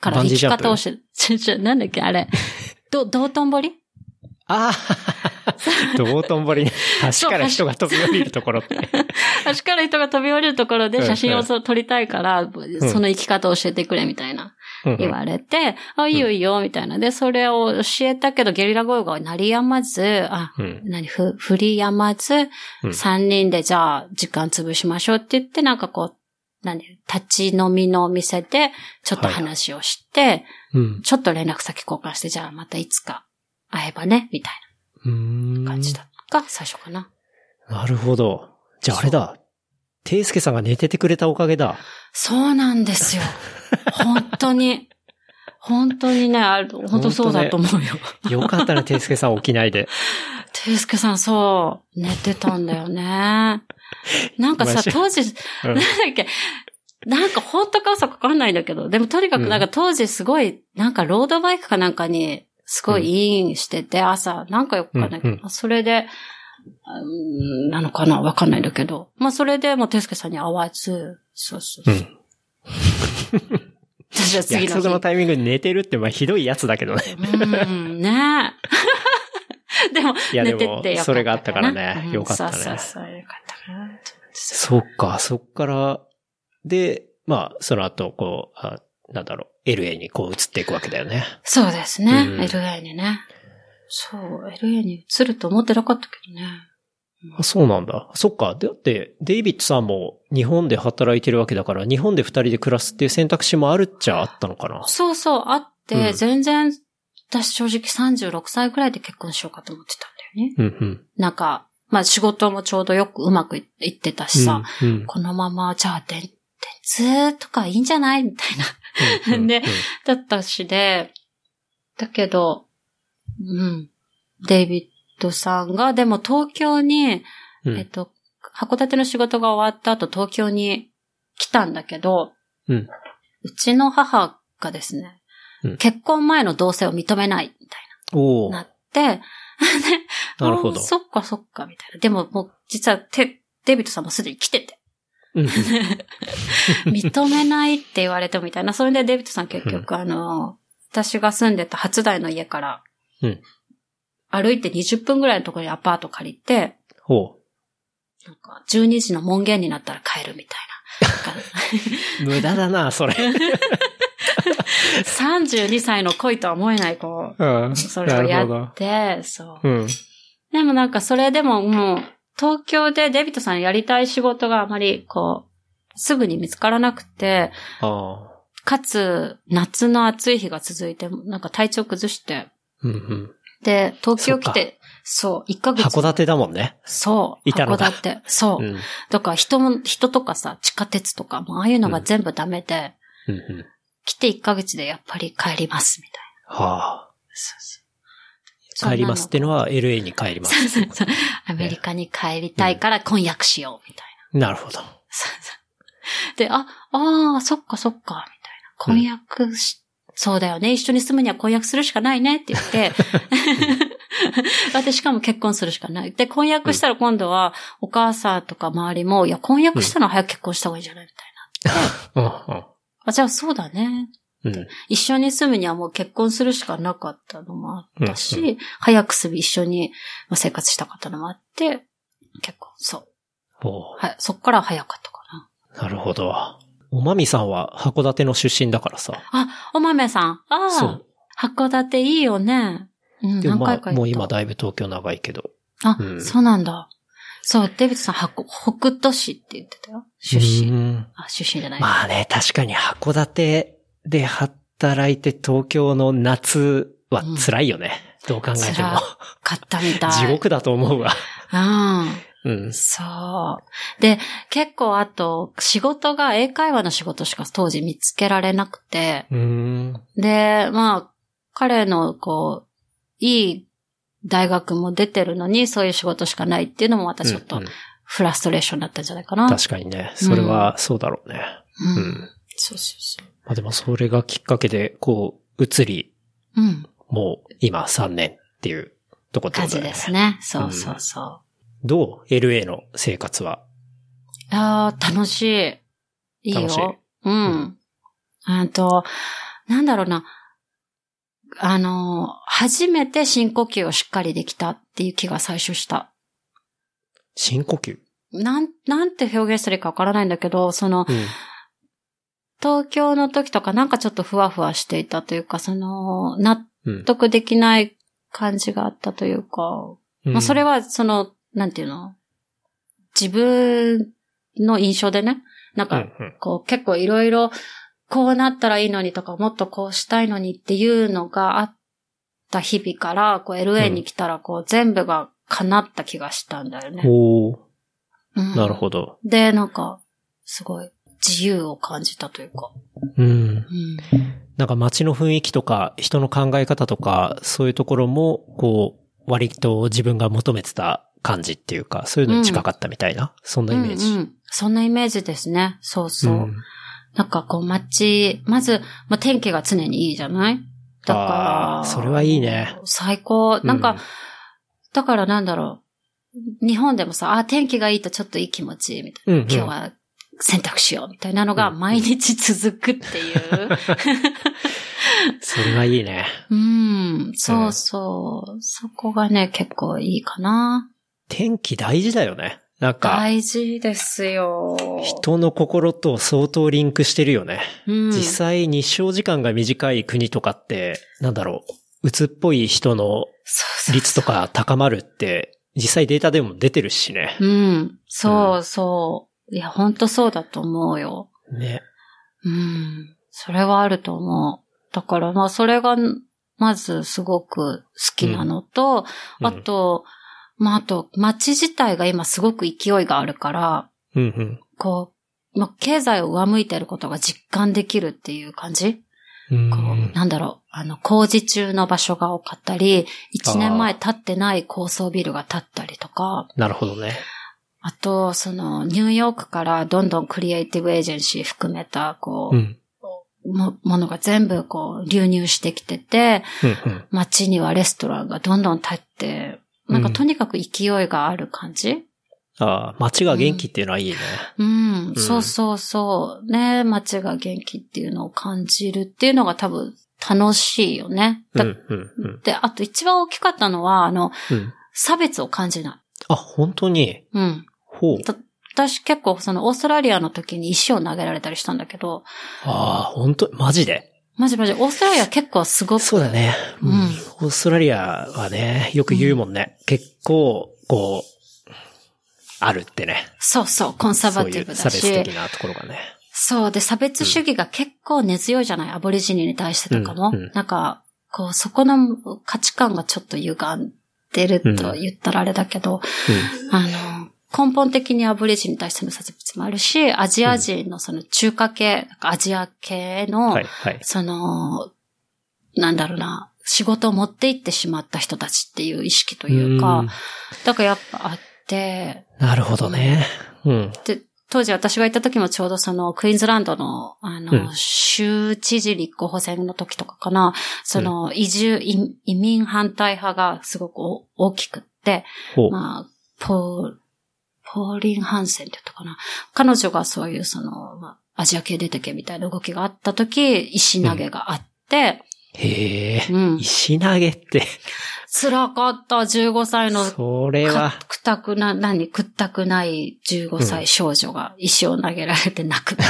から生き方をし、ちょなんだっけあれ。ど、道頓堀？ああ道頓堀ね。橋から人が飛び降りるところって。橋から人が飛び降りるところで写真を撮りたいから、その生き方を教えてくれみたいな言われて、あ、いいよいいよ、みたいな。で、それを教えたけど、ゲリラ豪雨が鳴り止まず、あ、うん。何、ふ、振り止まず、うん。三人でじゃあ時間潰しましょうって言って、なんかこう、何、立ち飲みのお店で、ちょっと話をして、うん。ちょっと連絡先交換して、じゃあまたいつか会えばね、みたいうーんな感じだが、最初かな。なるほど。じゃああれだ。ていすけさんが寝ててくれたおかげだ。そうなんですよ。本当に。本当にね、ある本当そうだと思うよ。よかったね、ていすけさん起きないで。ていすけさん、そう、寝てたんだよね。なんかさ、当時、うんなんだっけ、なんか本当か嘘かわかんないんだけど、でもとにかくなんか当時すごい、なんかロードバイクかなんかに、すごいインしてて、朝、なんかよくわかんないけど、うんうそれで、うんなのかなわかんないんだけど。まあそれでもうていすけさんに会わず、そうそうそう。うん。私は次の日。約束のタイミングで寝てるって、まあひどいやつだけどね。うん、ねえ。でも、いや寝てでもってよかったそれがあったからねうんよかったねそうそうそう、よかったかな。そっか、そっから、で、まあ、その後、こう、あなんだろう、LA にこう移っていくわけだよね。そうですね、うん LA にね。そう、LA に移ると思ってなかったけどね。あそうなんだ。そっか。だって、デイビッドさんも日本で働いてるわけだから、日本で二人で暮らすっていう選択肢もあるっちゃあったのかな。そうそう、あって、うん全然、私正直36歳くらいで結婚しようかと思ってたんだよね。うんうん。なんか、まあ仕事もちょうどよくうまくいってたしさ、うんうんこのまま、じゃあ、電、電通とかいいんじゃないみたいな。うんで だったしで、だけど、うん。デイビッドさんが、でも東京に、うんえっと、函館の仕事が終わった後東京に来たんだけど、うんうちの母がですね、うん結婚前の同棲を認めないみたいおおな、なって、で なるほどそっかそっか、みたいな。でももう、実はテ、デイビッドさんもすでに来てて、うん 認めないって言われてもみたいな。それでデイビッドさん結局、あの、私が住んでた初台の家から、うん歩いて20分ぐらいのところにアパート借りて、ほなんか12時の門限になったら帰るみたいな。う。無駄だな、それ。32歳の恋とは思えない、こうんう、それをやって、そう。うん。でもなんかそれでももう、東京でデイビッドさんやりたい仕事があまり、こう、すぐに見つからなくて、ああ。かつ、夏の暑い日が続いて、なんか体調崩して、うんうん。で、東京来て、そう、1ヶ月。函館だもんね。そう。いたのだ函館。そう。うん。だから人も、人とかさ、地下鉄とか、もうああいうのが全部ダメで、うんうん。来て1ヶ月でやっぱり帰ります、みたいな。はあ。そうそう帰りますってのは LA に帰ります。そうそうそう。アメリカに帰りたいから婚約しよう、みたいな。なるほど。そうそうで、あ、ああ、そっかそっか、みたいな。婚約し、そうだよね。一緒に住むには婚約するしかないねって言って、私しかも結婚するしかない。で、婚約したら今度はお母さんとか周りも、いや、婚約したら早く結婚した方がいいんじゃないみたいな。うんあ、じゃあそうだね。うん。うん。一緒に住むにはもう結婚するしかなかったのもあったし、うん早くすぐ一緒にまあ生活したかったのもあって、結婚、そう。はい、そっから早かったかな。なるほど。おまみさんは函館の出身だからさ。あ、お豆さん。ああそう、。函館いいよね。うん、でもまあ。もう今だいぶ東京長いけど。あ、うんそうなんだ。そう、デビッドさん、はこ北斗市って言ってたよ。出身。身。あ、出身じゃない。まあね、確かに函館で働いて東京の夏は辛いよね。どう考えても。辛かったみたい。地獄だと思うわ。うん。うん。そう。で、結構あと、仕事が英会話の仕事しか当時見つけられなくて、うーん。で、まあ、彼の、こう、いい大学も出てるのに、そういう仕事しかないっていうのもまたちょっとうんうんフラストレーションだったんじゃないかな。確かにね。それはそうだろうね。うん。うんそうそうそまあでもそれがきっかけで、こう、移り、う。うん。もう今3年っていうとこってこ感じとだよね。ですね。そうそうそう。どう ?LA の生活は？ああ、楽しい。いいよ。楽しいうん。あと、なんだろうな。あの、初めて深呼吸をしっかりできたっていう気が最初した。深呼吸？なん、なんて表現したらいいかわからないんだけど、その、うん。東京の時とかなんかちょっとふわふわしていたというか、その、納うん。得できない感じがあったというか、まあそれは、はその、なんていうの？自分の印象でね、なんか、うんうんこう結構いろいろこうなったらいいのにとか、もっとこうしたいのにっていうのがあった日々から、こう LA に来たらこう全部が叶った気がしたんだよね。おーうんなるほど。で、なんか、すごい自由を感じたというか。うん。うん。なんか街の雰囲気とか、人の考え方とか、そういうところも、こう、割と自分が求めてた感じっていうか、そういうのに近かったみたいな、そんなイメージ。うんうんそんなイメージですね。そうそう。んなんかこう街、まず、まあ、天気が常にいいじゃない？だから、それはいいね。最高。なんか、うんだからなんだろう。日本でもさ、あ、天気がいいとちょっといい気持ちいいみたいな。うんうん今日は洗濯しようみたいなのがうん毎日続くっていう。それはいいね。うん、そうそう。そこがね、結構いいかな。天気大事だよね。なんか、大事ですよ。人の心と相当リンクしてるよね。うん、実際日照時間が短い国とかって、なんだろう、鬱っぽい人の率とか高まるって、実際データでも出てるしね。うん。そうそう。いや、ほんとそうだと思うよ。ね。うん。それはあると思う。だから、まあ、それが、まずすごく好きなのと、うんあと、まあ、あと、街自体が今すごく勢いがあるから、うんうん。こう、まあ、経済を上向いてることが実感できるっていう感じ、うんこう、なんだろう、あの、工事中の場所が多かったり、一年前建ってない高層ビルが建ったりとか、なるほどね。あと、その、ニューヨークからどんどんクリエイティブエージェンシー含めた、こう、うん。もものが全部こう流入してきてて、うんうん。街にはレストランがどんどん建って、なんかとにかく勢いがある感じ？ああ、街が元気っていうのはいいね。うん、うんそうそうそう。ね、街が元気っていうのを感じるっていうのが多分楽しいよね。だうんうんうん。で、あと一番大きかったのは、あの、うん。差別を感じない。あ、本当に？うん。ほう。た私結構そのオーストラリアの時に石を投げられたりしたんだけど、ああ、本当マジで？マジマジ、オーストラリア結構すごく。そうだね。うんオーストラリアはね、よく言うもんね。結構、こう、あるってね。そうそう、コンサバそういうティブだし。差別的なところがね。そう。で、差別主義が結構根強いじゃない、アボリジニに対してとかも。うんうんなんか、こう、そこの価値観がちょっと歪んでると言ったらあれだけど、あの、根本的にアボリジニに対しての差別もあるし、アジア人のその中華系、なんかアジア系の、はい、はい。その、なんだろうな、仕事を持って行ってしまった人たちっていう意識というかうん、だからやっぱあって、なるほどね。うん。で、当時私が行った時もちょうどそのクイーンズランドの、あの、うん州知事立候補選の時とかかな、その移住、移移民反対派がすごくお大きくって。まあ、ポー、ポーリン・ハンセンって言ったかな。彼女がそういうその、まあ、アジア系出てけみたいな動きがあった時、石投げがあって、へえ、うん。石投げって、辛かった、15歳のそれは、かくたくな、何、くったくない15歳少女が石を投げられて泣くみたい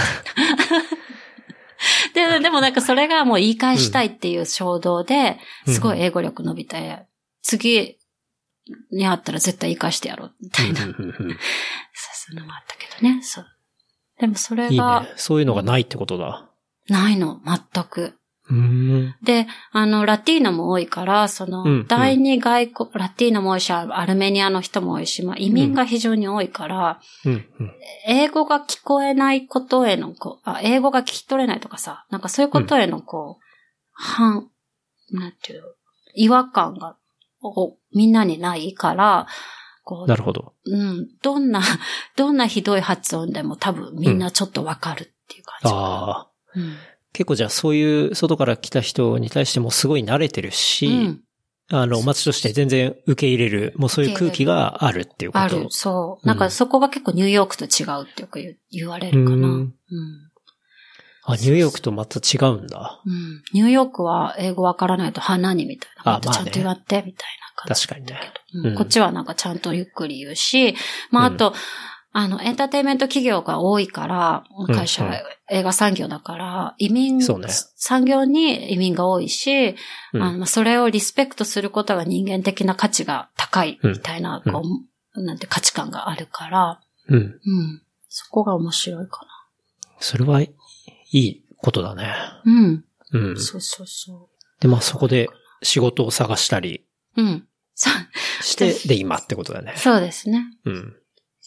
な。で、でもなんかそれがもう言い返したいっていう衝動で、うん。すごい英語力伸びて、次に会ったら絶対言い返してやろうみたいな、そういうのもあったけどね。そう。でもそれいいがね。そういうのがないってことだ。ないの、全く。で、あの、ラティーノも多いから、その、うんうん第二外国、ラティーノも多いし、アルメニアの人も多いし、まあ、移民が非常に多いから、うんうん。英語が聞こえないことへの、こう、あ、英語が聞き取れないとかさ、なんかそういうことへの、こう、反、なんていうの、違和感が、おみんなにないから、こう、なるほど。うん、どんな、どんなひどい発音でも多分みんなちょっとわかるっていう感じ。ああ。うん。結構じゃあそういう外から来た人に対してもすごい慣れてるし、うんあの、街として全然受け入れる、もうそういう空気があるっていうこと。ある、そう。うんなんかそこが結構ニューヨークと違うってよく言われるかな。ううんん。あ、ニューヨークとまた違うんだ。うん。ニューヨークは英語わからないと花にみたいな。あまあちゃんと言わって、みたいな感じ。確かにね。こっちはなんかちゃんとゆっくり言うし、まああと、あの、エンターテインメント企業が多いから、会社、うんうん映画産業だから、移民、そうね産業に移民が多いし、うんあそれをリスペクトすることが人間的な価値が高いみたいな、うんこう、なんて価値観があるから、うん。うん。そこが面白いかそれはいいことだね。な。うん。うん。そうそうそで、まあそこで仕事を探したりう。うん。そう、して、で今ってことだね。そうですね。うん。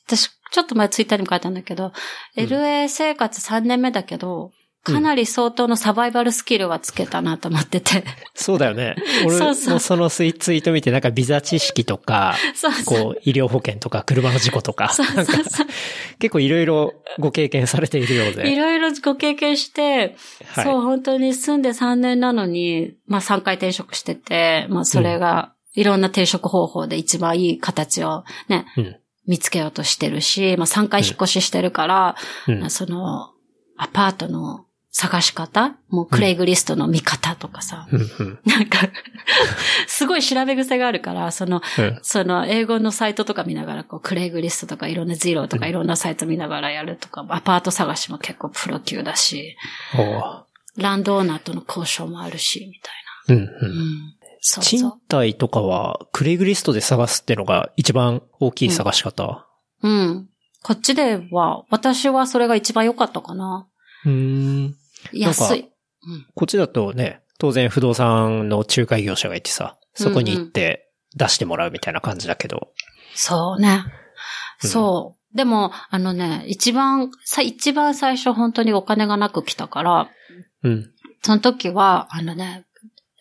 私、ちょっと前ツイッターにも書いたんだけど、うん LA 生活3年目だけど、かなり相当のサバイバルスキルはつけたなと思ってて。そうだよね。俺もそのツイツイート見て、なんかビザ知識とか、そうそう。こう、医療保険とか、車の事故とか、そうなんかそうそう。結構いろいろご経験されているよういで。ろいろご経験して、はいそう、本当に住んで3年なのに、まあ3回転職してて、まあそれが、いろんな転職方法で一番いい形をね、うん。見つけようとしてるし、まあ3回引っ越ししてるから、うん。その、アパートの探し方？もうクレイグリストの見方とかさ、うん。うん。なんか、すごい調べ癖があるから、その、うんその英語のサイトとか見ながら、こう、クレイグリストとかいろんなゼロとかいろんなサイト見ながらやるとか、アパート探しも結構プロ級だし、ランドオーナーとの交渉もあるし、みたいうん。う。んん。そう賃そ貸とかは、クレイグリストで探すってのが一番大きい探し方？う。うん。こっちでは、私はそれが一番良かったかな。うーん。安い。うん。こっちだとね、当然不動産の仲介業者がいてさ、そこに行って出してもらうみたいな感じだけど。そうね。うんそう。でも、あのね、一番、さ、一番最初本当にお金がなく来たから、うん。その時は、あのね、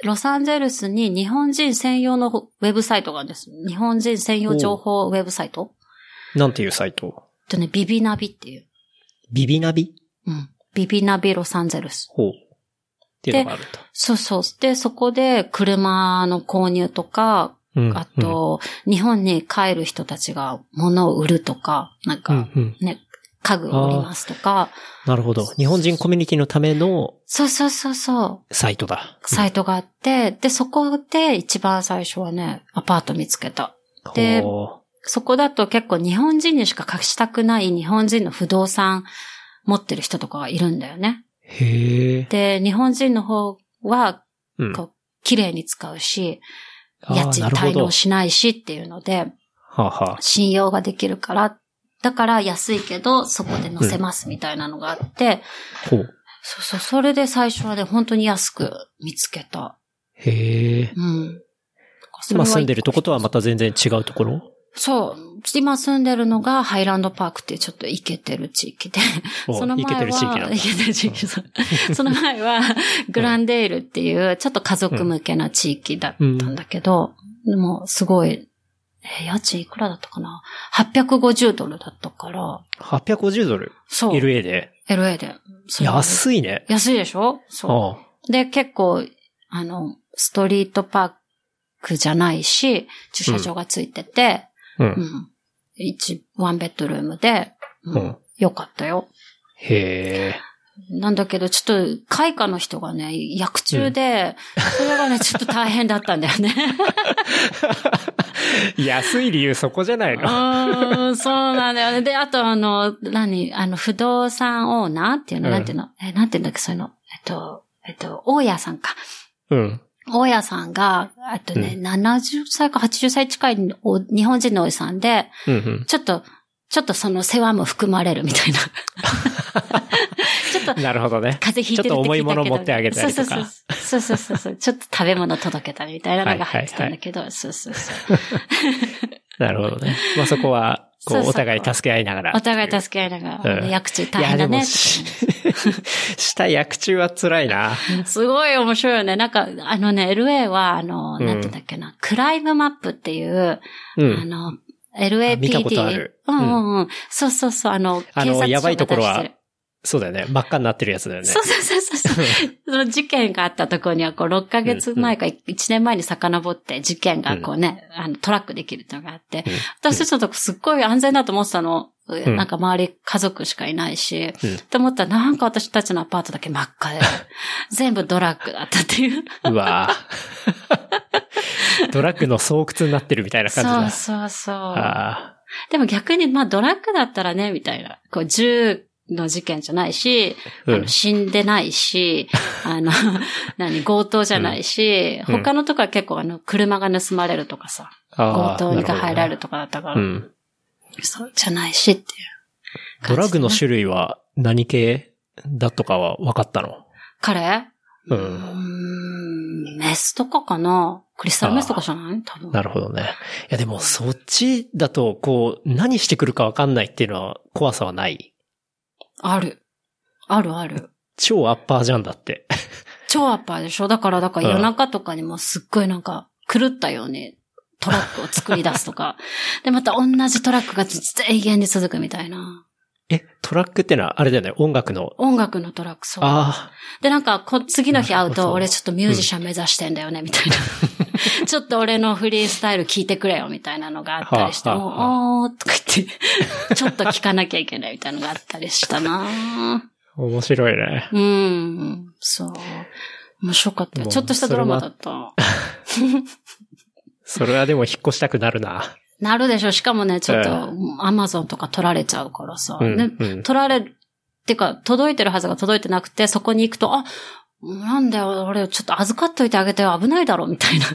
ロサンゼルスに日本人専用のウェブサイトがあるんです。日本人専用情報ウェブサイトなんていうサイト？とね、ビビナビっていう。ビビナビ？うん。ビビナビロサンゼルス。ほう。っていうのがあるんだ。そうそう。で、そこで車の購入とか、うんあ、と、日本に帰る人たちが物を売るとか、なんうん、か、うんうん。ね、家具を売りますとか、なるほど。日本人コミュニティのためのそうそうそうそう。サイトだ。サイトがあって、で、そこで一番最初はね、アパート見つけた。でほそこだと結構日本人にしか貸したくない日本人の不動産持ってる人とかがいるんだよね。うへえ。で、日本人の方は、うん。こう、綺麗に使うし、家賃滞納しないしっていうので、はあ、はあ、信用ができるから、だから安いけど、そこで載せますみたいなのがあって、ほう。そうそう、それで最初はね、本当に安く見つけた。へえ。うん。今住んでるとことはままた全然違うところ？そう。今住んでるのがハイランドパークってちょっとイケてる地域で、おその前は、イケてる地域なんだイケてる地域 その前は、グランデールっていう、ちょっと家族向けな地域だったんだけど、でも、すごい、えー家賃いくらだったかな ?850 ドルだったから、850ドル？そう。?LA で？LA で。安いね。安いでしょ？そう。あで、結構、あの、ストリートパークじゃないし、駐車場がついてて、あ。う。うんん。一、ワンベッドルームで、うんうんよかったよ。へえ。なんだけど、ちょっと、開花の人がね、薬中で、それがね、ちょっと大変だったんだよね。安い理由そこじゃないうのーん、そうなんだよね。で、あとあの、何あの、不動産オーナーっていうの、うんなんていうの？え、なんていうんだっけ、そういうの？えっと、えっと、大家さんか。うん。大家さんが、あとね、70歳か80歳近いお日本人のおじさんで、うんうん。ちょっと、ちょっとその世話も含まれるみたいな。ちょっと、なるほどね。風邪ひいてるって聞いたけど。ちょっと重いもの持ってあげたりとかそうそうそう。そうそうそう。ちょっと食べ物届けたりみたいなのが入ってたんだけど、そうそうそう。なるほどね。まあそこは、こう、お互い助け合いながら。お互い助け合いながら、うん薬中大変だね。しした薬中は辛いな。すごい面白いよね。なんか、あのね、LA は、あの、うんなんてだっけな、クライムマップっていう、うん。あの、LAPD。見たことあるうんうんうん。そうそうそう、あの、警察署やばいところはが出してる、そうだよね。真っ赤になってるやつだよね。そうそうそうそう。その事件があったところには、こう、6ヶ月前か1年前に遡って事件がこうね、あの、トラックできるってのがあって、うん私たちのとこすっごい安全だと思ってたの。んなんか周り家族しかいないし、うんって思ったらなんか私たちのアパートだけ真っ赤で、全部ドラッグだったっていう。うわぁドラッグの巣窟になってるみたいな感じだ。そうそうそう。あでも逆に、まあドラッグだったらね、みたいな。こう、銃の事件じゃないし、うんあの死んでないし、あの、何、強盗じゃないし、うん他のとこは結構あの、車が盗まれるとかさ。強盗にが入られると。とかだったから、うん。そうじゃないしっていうドラッグの種類は何系だとかは分かったの？彼？う。ん、メスとかかな？クリスタルメスとかじゃない？多分。なるほどね。いやでもそっちだと、こう、何してくるか分かんないっていうのは怖さはない。ある。あるある。超アッパーじゃんだって。超アッパーでしょ？だから、だからうん夜中とかにもすっごいなんか狂ったようにトラックを作り出すとか。で、また同じトラックがずっと永遠に続くみたいな。え、トラックってのはあれだよね、音楽の。音楽のトラック、そう。あで、なんかこ、次の日会うと、俺ちょっとミュージシャン目指してんだよね、みたいな。ちょっと俺のフリースタイル聞いてくれよ、みたいなのがあったりして、はあはあもう、おーとか言って、ちょっと聞かなきゃいけないみたいなのがあったりしたなあ、面白いね。うん、そう。面白かったちょっとしたドラマだった。それはでも引っ越したくなるな。なるでしょ。しかもね、ちょっえと、アマゾンとか取られちゃうからさ。うんねうん取られ、ってか、届いてるはずが届いてなくて、そこに行くと、あ、なんだよ、俺ちょっと預かっといてあげてよ、危ないだろ、みたいな。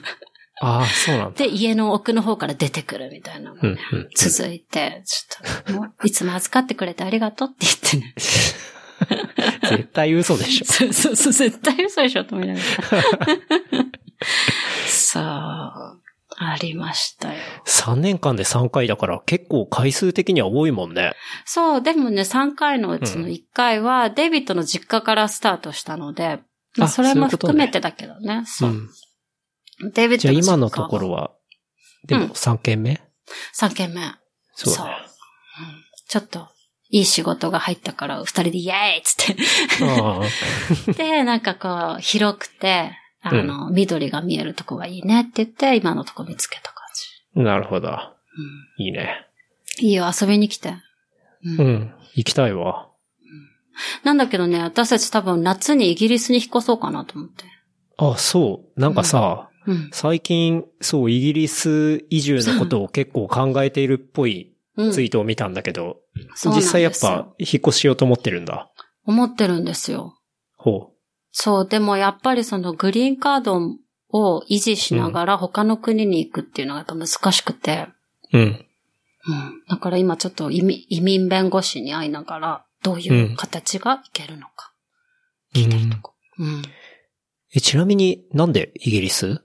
ああ、そうなんだ。で、家の奥の方から出てくるみたいなのがね、うんうん続いて、ちょっと、もういつも預かってくれてありがとうって言ってね。絶対嘘でしょ。そうそうそう、絶対嘘でしょ、と思いながら。そう、ありましたよ。3年間で3回だから結構回数的には多いもんね。そう、でもね、3回のうちの1回は、デイビッドの実家からスタートしたので、まあ、あそれも含めてだけどね。そうう。ん。デイビッドじゃあ今のところは、でも3件目、3件目。そうだね。ちょっと、いい仕事が入ったから、二人でイエーイっつって。で、なんかこう、広くて、あの、緑が見えるとこがいいねって言って、今のとこ見つけた感じ。なるほど。うんいいね。いいよ、遊びに来て。うんうん。行きたいわ。なんだけどね、私たち多分夏にイギリスに引っ越そうかなと思って。あ、そう。なんかさ、うん。最近、そう、イギリス移住のことを結構考えているっぽいうん。ツイートを見たんだけど、そうなん実際やっぱ引っ越ししようと思ってるんだ。思ってるんですよ。ほそう、でもやっぱりそのグリーンカードを維持しながら他の国に行くっていうのがやっぱ難しくて、う。うん。うん。だから今ちょっと移民弁護士に会いながら、どういう形がいけるのか。うんうん。え、ちなみになんでイギリス？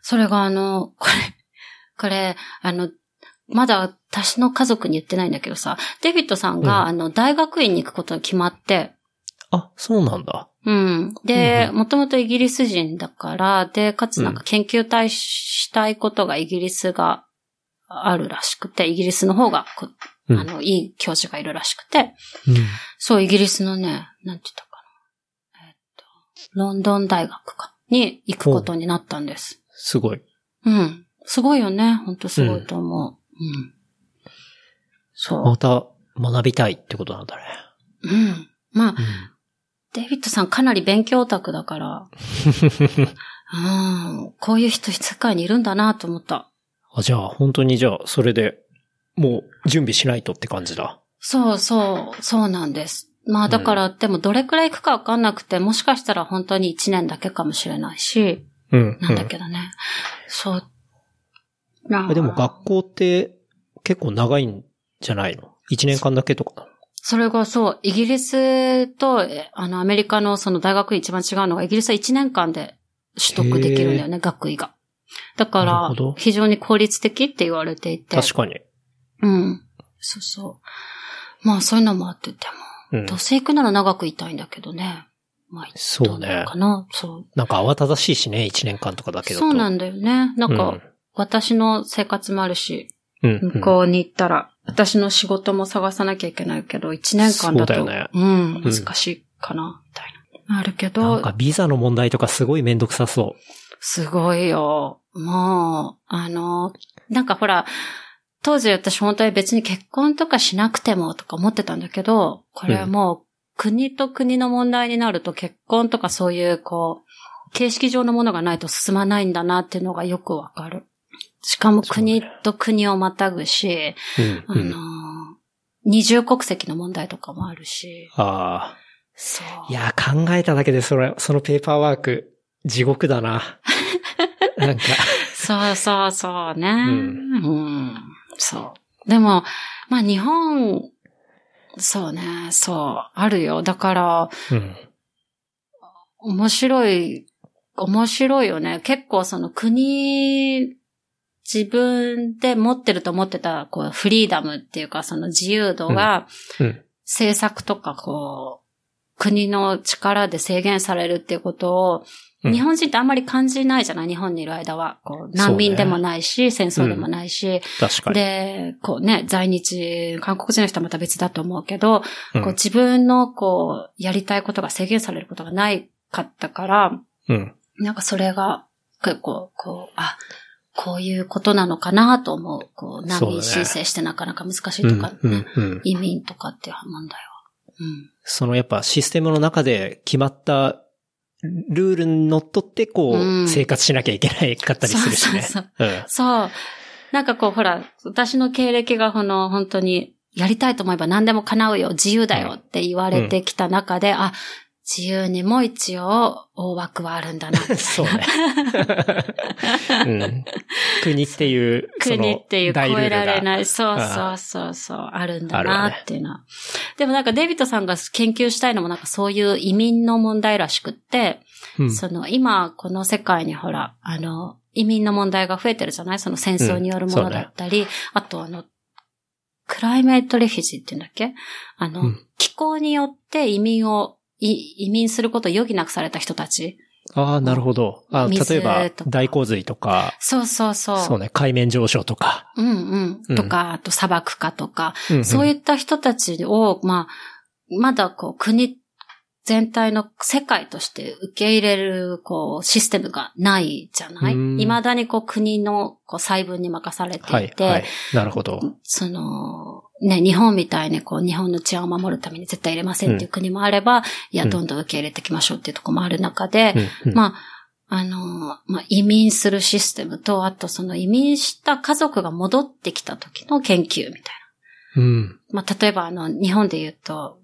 それがあの、これ、これ、あの、まだ私の家族に言ってないんだけどさ、デビッドさんが、うんあの、大学院に行くことが決まって、あ、そうなんだ。うん。で、うんもともとイギリス人だから、で、かつなんか研究対したいことがイギリスがあるらしくて、イギリスの方がこうんあの、いい教授がいるらしくて、うん。そう、イギリスのね、なんて言ったかな。えっと、ロンドン大学か、に行くことになったんです。すごい。うん。すごいよね。本当すごいと思う。うん。そう。また学びたいってことなんだね。うん。まあ、うん。デイビッドさんかなり勉強オタクだから、うん、こういう人世界にいるんだなと思った。あ、じゃあ、本当にじゃあ、それで、もう、準備しないとって感じだ。そうそう、そうなんです。まあだから、でもどれくらい行くかわかんなくて、もしかしたら本当に1年だけかもしれないし、うん。なんだけどね。そう。なうんでも、学校って、結構長いんじゃないの ?1 年間だけとか。それがそう、イギリスと、えあの、アメリカのその大学一番違うのが、イギリスは1年間で取得できるんだよね、学位が。だから非常に効率的って言われていて。確かに。うん。そうそう。まあ、そういうのもあってても。うんどうせ行くなら長くいたいんだけどね。まあ、そうねどなのかな。そう。なんか慌ただしいしね、1年間とかだけだと。そうなんだよね。なんか、うん私の生活もあるし、うん。うん向こうに行ったら、私の仕事も探さなきゃいけないけど、1年間だと、そうだよねうん、うん難しいかな、みたいな。あるけなどん、かビザの問題とかすごいめんどくさそすごいよ。もう、あの、なんかほら、当時私本当に別に結婚とかしなくてもとか思ってたんだけど、これはもう国と国の問題になると結婚とかそういうこう、形式上のものがないと進まないんだなっていうのがよくわかる。しかも国と国をまたぐし、う。うん。あの、二重国籍の問題とかもあるし、ああ。そう。いや、考えただけでそれ、そのペーパーワーク、地獄だな。なんか、そうそうそうね。ううん。そう。でも、まあ日本、そうね、そう、あるよ。だから、うん。面白い、面白いよね。結構その国、自分で持ってると思ってた、こう、フリーダムっていうか、その自由度が、うん。政策とか、こう、国の力で制限されるっていうことを、うん日本人ってあんまり感じないじゃない？日本にいる間は。こう難民でもないし、戦争でもないし。確かに。で、こうね、在日、韓国人の人はまた別だと思うけど、うんこう自分のこう、やりたいことが制限されることがないかったから、うん。なんかそれが結構、こう、あ、こういうことなのかなと思う。こう、難民申請してなかなか難しいとか、ねうん。うん。移民とかっていう問題は。うん。そのやっぱシステムの中で決まったルールにのっとってこうんう生活しなきゃいけないかったりするしね。そううんそう。なんかこう、ほら、私の経歴がこの、本当に、やりたいと思えば何でも叶うよ、自由だよって言われてきた中で、あ、自由にも一応大枠はあるんだな。そうね。うん。国っていう、国っていう超えられない。そうそうそうそう、あるんだなっていうのは。でもなんかデイビッドさんが研究したいのもなんかそういう移民の問題らしくって、うんその今この世界にほら、あの、移民の問題が増えてるじゃない？その戦争によるものだったり、あとあの、クライメートレフュジーって言うんだっけ？あの、うん気候によって移民を、い移民することを余儀なくされた人たち。ああ、なるほど。あ水例えば大洪水とか、そうそうそう。そうね、海面上昇とか。うんう。うんんとか、あと砂漠化とか、うんそういった人たちを、まあ、まだこう国全体の世界として受け入れる、こう、システムがないじゃない？うん未だにこう国のこう細分に任されてはいい、て、はい。なるほど。その、ね、日本みたいにこう、日本の治安を守るために絶対入れませんっていう国もあれば、いや、うんどんどん受け入れていきましょうっていうところもある中で、うん。うん。まあ、あの、まあ、移民するシステムと、あとその移民した家族が戻ってきた時の研究みたいうん。な。まあ、例えばあの、日本で言うと、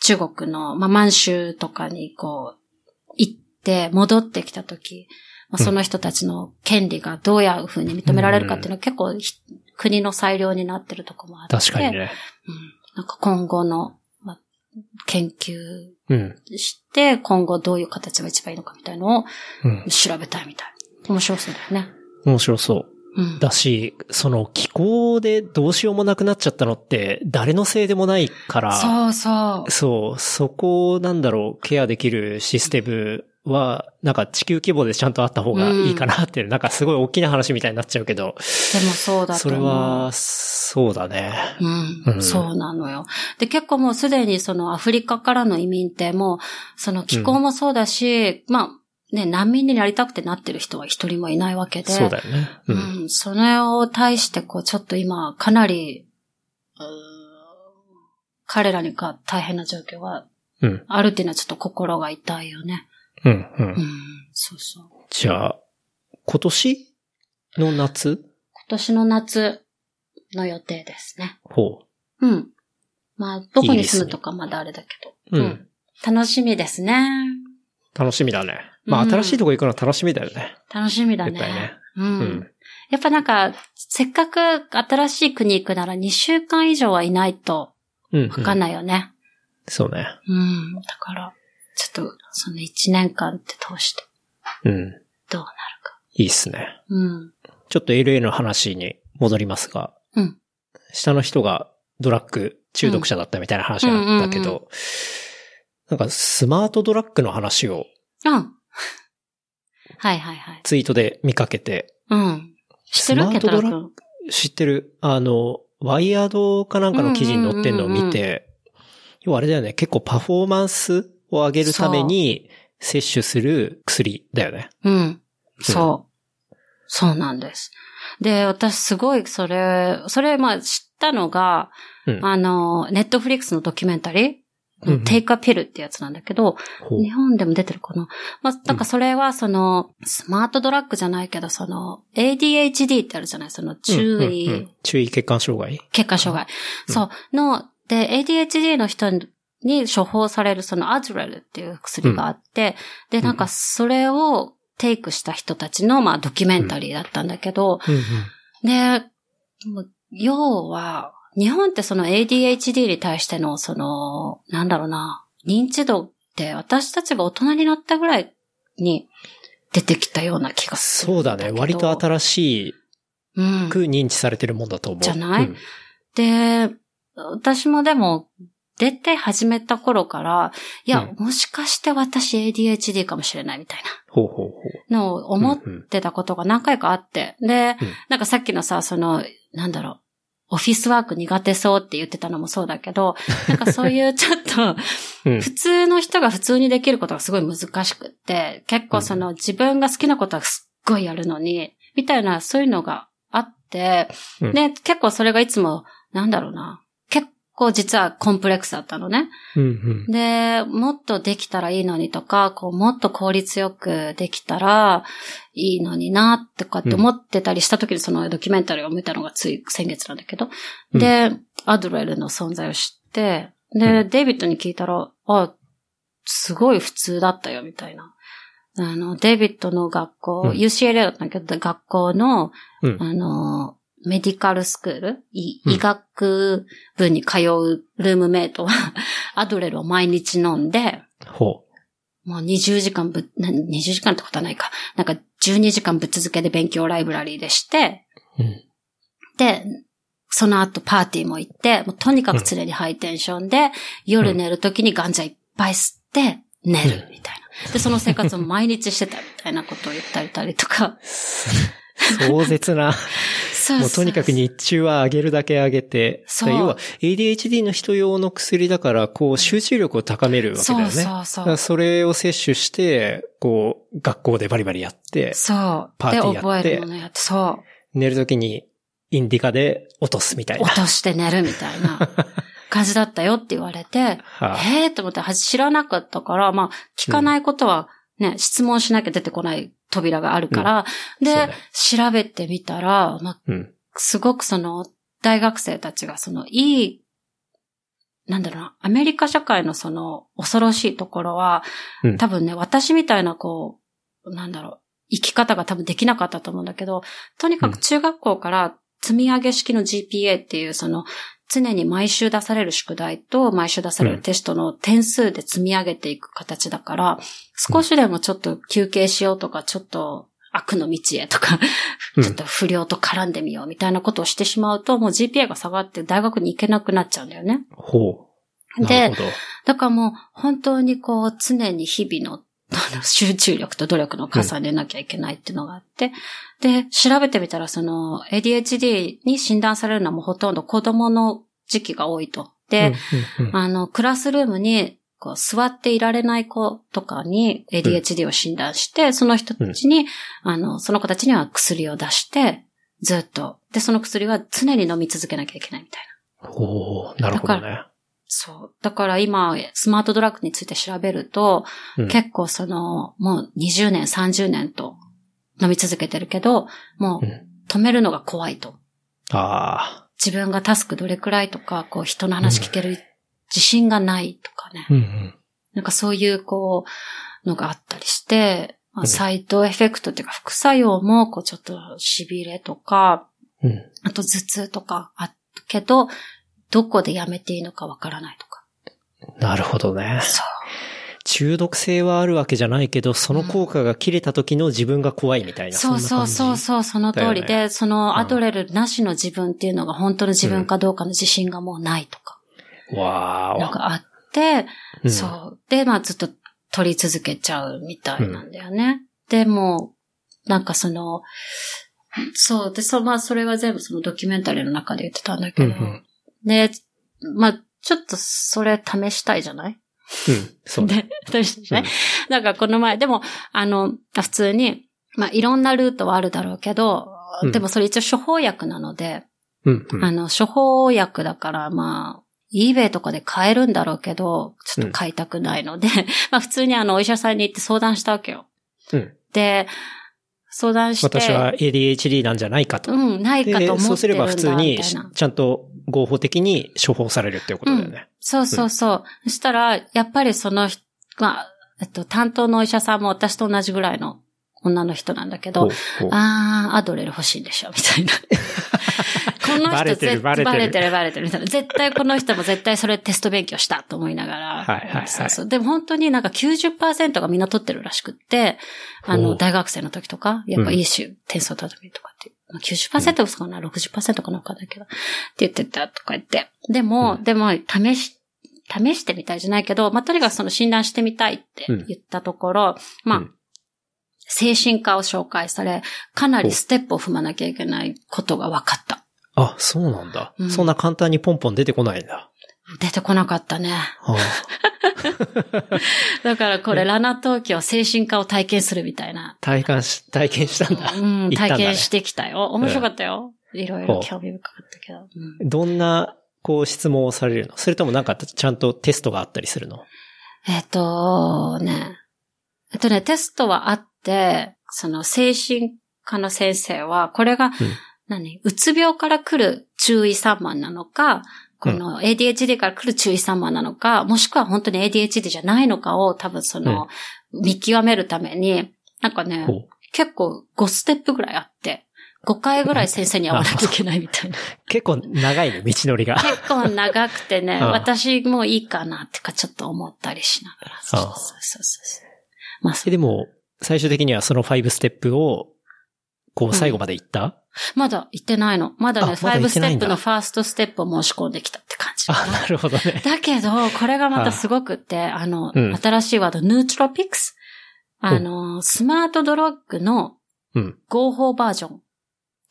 中国の、まあ、満州とかにこう、行って戻ってきた時、まあ、その人たちの権利がどういうふうに認められるかっていうのは結構ひ国の裁量になってるところもあって。確かにね。うん。なんか今後の、まあ、研究うん。して、今後どういう形が一番いいのかみたいのをうん。調べたいみたい。面白そうだよね。面白そう。うん。だし、その気候でどうしようもなくなっちゃったのって誰のせいでもないから、そうそう。そう、そこをなんだろう、ケアできるシステムは、なんか地球規模でちゃんとあった方がいいかなっていう、なんかすごい大きな話みたいになっちゃうけど、でもそうだとそ。れは、そうだね。うん、うんそうなのよ。で、結構もうすでにそのアフリカからの移民ってもう、その気候もそうだし、まあ、ね、難民になりたくてなってる人は一人もいないわけで。そうだよね。う。うんん、それを対して、こう、ちょっと今、かなり、彼らにか大変な状況はうん。あるっていうのはちょっと心が痛いよね。うん。う。うんん、そうそう。じゃあ、今年の夏？今年の夏の予定ですね。ほうん。まあ、どこに住むとかまだあれだけど。う。うん。楽しみですね。楽しみだね。まあ、うん新しいとこ行くのは楽しみだよね。楽しみだね。絶対ね。う。うんん。やっぱなんか、せっかく新しい国行くなら2週間以上はいないとうん。わかんないよね。そうね。うん。だから、ちょっと、その1年間って通してうん。どうなるか。いいっすね。うん。ちょっと LA の話に戻りますが、うん。下の人がドラッグ中毒者だったみたいな話があったけうんうんうんど、なんかスマートドラッグの話をうん。はいはいはい。ツイートで見かけて、うん。知ってるスマーケトドラッグトラ君。知ってる？あの、ワイヤードかなんかの記事に載ってんのを見て、要はあれだよね、結構パフォーマンスを上げるために摂取する薬だよね。うん。そう。そうなんです。で、私すごいそれ、それまあ知ったのが、うんあの、ネットフリックスのドキュメンタリー、うんうんテイクアピルってやつなんだけど、ほう日本でも出てるかな？まあ、なんかそれはその、スマートドラッグじゃないけど、その、ADHD ってあるじゃない？その注意、うんうんうん注意血管障害？血管障害。うんそう。の、で、ADHD の人に処方されるそのアズレルっていう薬があって、で、なんかそれをテイクした人たちの、まあ、ドキュメンタリーだったんだけど、うんうんで、要は、日本ってその ADHD に対しての、その、なんだろうな、認知度って私たちが大人になったぐらいに出てきたような気がするそうだね。割と新しうん。く認知されてるもんだと思う。じゃない？うんで、私もでも、出て始めた頃から、いや、うもしかして私 ADHD かもしれないみたいほうほうほう。なのを思っうんうんてたことが何回かあって。で、うん。なんかさっきのさ、その、なんだろう、オフィスワーク苦手そうって言ってたのもそうだけど、なんかそういうちょっと、うん。普通の人が普通にできることがすごい難しくって、結構その自分が好きなことはすっごいやるのに、みたいなそういうのがあって、うん。で、結構それがいつも、なんだろうな、結構実はコンプレックスだったのね。うんうん。で、もっとできたらいいのにとか、こう、もっと効率よくできたらいいのにな、とかって思ってたりした時にそのドキュメンタリーを見たのがつい先月なんだけど、うんで、アドレルの存在を知って、で、うデイビッドに聞いたら、あ、すごい普通だったよ、みたいな。あの、デイビッドの学校、うん UCLA だったんだけど、学校の、うんあの、メディカルスクール、医学部に通うルームメイトは、アドレルを毎日飲んで、ほもう20時間ぶ、な20時間ってことはないか。なんか12時間ぶっ続けで勉強をライブラリーでして、う。うん。で、その後パーティーも行って、もうとにかく常にハイテンションで、夜寝るときにガンジャいっぱい吸って寝るみたいな。で、その生活を毎日してたみたいなことを言ったりたりとか。壮絶な。そうもうとにかく日中は上げるだけ上げて。そう要は ADHD の人用の薬だから、こう集中力を高めるわけだよね。そうそうそう。それを摂取して、こう、学校でバリバリやって、そう。パーティーやってで、覚えるものやって、そう。寝るときにインディカで落とすみたいな。落として寝るみたいな 感じだったよって言われて、はあへえーと思っては知らなかったから、まあ、聞かないことはね、質問しなきゃ出てこない扉があるから、うね。調べてみたら、まあ、うん。すごくその、大学生たちがその、いい、なんだろうな、アメリカ社会のその、恐ろしいところは、うん。多分ね、私みたいなこう、なんだろう、生き方が多分できなかったと思うんだけど、とにかく中学校から積み上げ式の GPA っていうその、常に毎週出される宿題と毎週出されるテストの点数で積み上げていく形だから、少しでもちょっと休憩しようとか、ちょっと悪の道へとか、うんちょっと不良と絡んでみようみたいなことをしてしまうと、もう GPA が下がって大学に行けなくなっちゃうんだよね。ほう。なでるほど。だからもう本当にこう常に日々の集中力と努力の重ねなきゃいけないっていうのがあって、で、調べてみたら、その ADHD に診断されるのはもうほとんど子供の時期が多いと。で、うんうんうんあの、クラスルームに、こう、座っていられない子とかに ADHD を診断して、その人たちに、あの、その子たちには薬を出して、ずっと。で、その薬は常に飲み続けなきゃいけないみたいな。おーなるほどね。そう。だから今、スマートドラッグについて調べると、うん結構その、もう20年、30年と飲み続けてるけど、もううん止めるのが怖いと。あ自分がタスクどれくらいとか、こう人の話聞ける自信がないとかね。あ。うんうん。なんかそういうこう、のがあったりして、まあ、うんサイドエフェクトっていうか副作用も、こうちょっと痺れとか、うん。あと頭痛とかあったけど、どこでやめていいのかわからないとか。なるほどね。そう。中毒性はあるわけじゃないけど、その効果が切れた時の自分が怖いみたいな。そうそうそうう。そう、その通りで、だよそのアドレルなしの自分っていうのが本当の自分かどうかの自信がもうないとか、わーお。なんかあって、うんそう。で、まあずっと取り続けちゃうみたいなんだよね。でも、なんかその、そう。で、そう、まあそれは全部そのドキュメンタリーの中で言ってたんだけど、うんうん。で、まあちょっとそれ試したいじゃない？うん。そうね。で、試したいね。なんかこの前、でも、あの、普通に、まあいろんなルートはあるだろうけど、うんでもそれ一応処方薬なので、うんうん。あの、処方薬だから、まあ、eBay とかで買えるんだろうけど、ちょっと買いたくないので、まあ普通にあの、お医者さんに行って相談したわけよ。うん。で、相談して。私は ADHD なんじゃないかと。うん、ないかとで、思ってるんだ。そうすれば普通にちゃんと合法的に処方されるっていうことだよね。そうそうそう。そしたら、やっぱりその人、まあ、えっと、担当のお医者さんも私と同じぐらいの女の人なんだけどあー、アドレル欲しいんでしょ、みたいな。この人バレてる絶バレてるバレてる、バレてるみたいな。絶対この人も絶対それテスト勉強したと思いながら。はいはいはいそうそう。でも本当になんか90%がみんな取ってるらしくって、あの、大学生の時とか、やっぱいいし、点数を取ってみるとか。まあ、90%ですかな、60%かなんないけど。って言ってたとか言って。でも、でも、試し、試してみたいじゃないけど、まあ、とにかくその診断してみたいって言ったところ、まあ、うん精神科を紹介され、かなりステップを踏まなきゃいけないことが分かった。あ、そうなんだ、うんそんな簡単にポンポン出てこないんだ。出てこなかったね。は だからこれ、ラナ東京精神科を体験するみたいな。体感し、体験したんだ。うん、ね体験してきたよ。面白かったよ。いろいろ興味深かったけど。うんどんな、こう質問をされるの？それともなんかちゃんとテストがあったりするの？えっ、と、ね。えっとね、テストはあって、その精神科の先生は、これが、何？うつ病から来る注意散漫なのか、この ADHD から来る注意散漫なのか、もしくは本当に ADHD じゃないのかを多分その、見極めるために、なんかね、結構5ステップぐらいあって、5回ぐらい先生に会わなきゃいけないみたいな。結構長いね、道のりが。結構長くてね、うん私もういいかなってかちょっと思ったりしながら。そうそうそうそう。まあ、えでも、最終的にはその5ステップを、こう最後まで行った、まだ行ってないの。まだね、あまだ行5ってないんだステップのファーストステップを申し込んできたって感じかあ、な。なるほどね。だけど、これがまたすごくって、あの、うん新しいワード、ヌートロピクス。あの、スマートドラッグのうん。合法バージョン。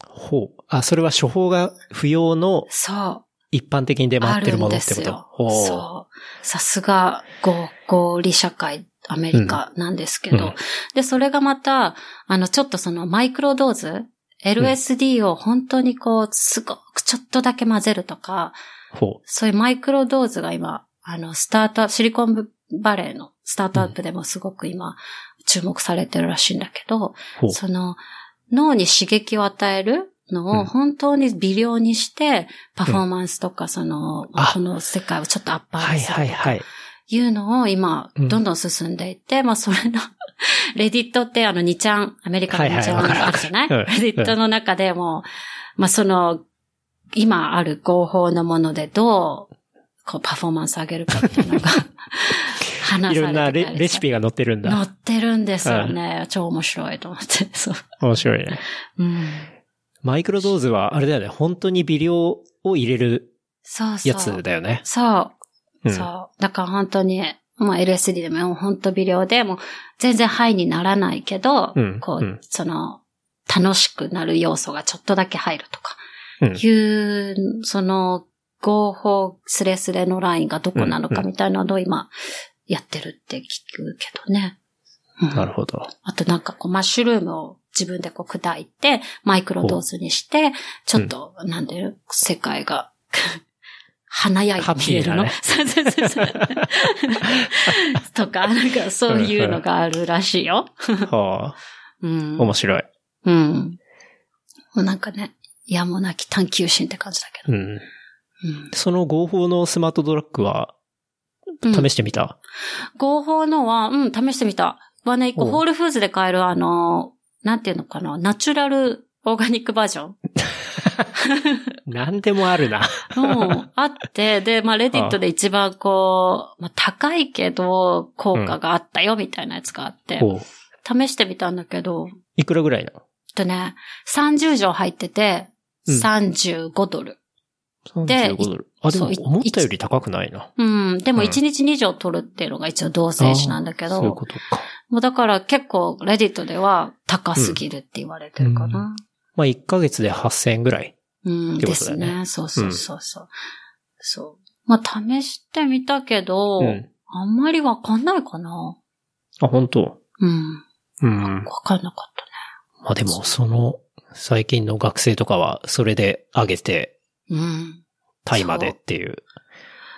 ほう。あ、それは処方が不要のそう。一般的に出あ回ってるものってこと？そう。さすが合合理社会、アメリカなんですけど、うん。うんで、それがまた、あの、ちょっとそのマイクロドーズ、LSD を本当にこう、すごくちょっとだけ混ぜるとか、ほそういうマイクロドーズが今、あの、スタートアップ、シリコンバレーのスタートアップでもすごく今、注目されてるらしいんだけど、う。ほう。その、脳に刺激を与えるのうん。を本当に微量にして、パフォーマンスとか、その、あ。この世界をちょっとアッパーはいにするとか。はいはい。いうのを今、うんどんどん進んでいって、まあそれの、レディットってあの2ちゃん、アメリカの2ちゃんあるじゃない、わかるうんレディットの中でも、まあその、今ある合法のものでどう、こうパフォーマンス上げるかみたいなのが、話いろんなされてたりレレシピが載ってるん載だ。ってるんですよね。超面白いと思って。そう。面白いね。うん。マイクロドーズはあれだよね。本当に微量を入れる。やつだよね。そう。うん。そう。だから本当に、まあ LSD でも本当微量でもう全然ハイにならないけど、うんこう、うん。その、楽しくなる要素がちょっとだけ入るとか、うん。いう、その、合法スレスレのラインがどこなのかうんみたいなのを今、やってるって聞くけどね。うん。なるほど。あとなんかこう、マッシュルームを自分でこう砕いて、マイクロドーズにして、ちょっと、なんで、世界が、華やいて見えるの、ハ そうそうそうそう。とか、なんかそういうのがあるらしいよ。は うんあ、。面白い。うん。もうなんかね、やもなき探求心って感じだけど。うん。うんその合法のスマートドラッグは、うん試してみた、合法のは、うん、試してみた。はね、一個ホールフーズで買えるあの、なんていうのかな、ナチュラルオーガニックバージョン？何でもあるな。うん、あって、で、まあ、レディットで一番こう、まあ、高いけど、効果があったよ、みたいなやつがあって、おう試してみたんだけど、いくらぐらいなえっとね、30錠入ってて、うん35ドル。ので ?35 ドル。あ、でもそう思ったより高くないな。うん、でもうん1日2錠取るっていうのが一応同性種なんだけど、そういうことか。もうだから結構、レディットでは高すぎるって言われてるかな。まあ、1ヶ月で8000円ぐらい。うん、ですねね。そうそうそうそう。そう。まあ、試してみたけど、うん。あんまりわかんないかな。あ、本当？うん。うん。わかんなかったまあでも、その、最近の学生とかは、それで上げて、ね。うん。大麻でっていう。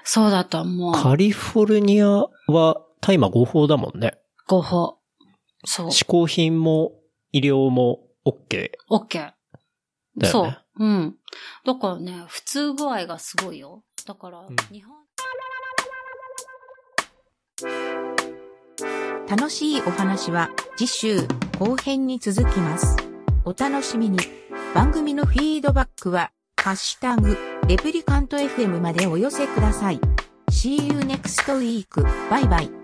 そうだと思う。カリフォルニアは大麻合法だもんね。合法。そう。嗜好品も医療も OK オッケー。だよね。そう。うん。だからね、普通具合がすごいよ。だから、ん日本、楽しいお話は次週後編に続きます。お楽しみに。番組のフィードバックは、ハッシュタグ、レプリカント FM までお寄せください。See you next week. バイバイ。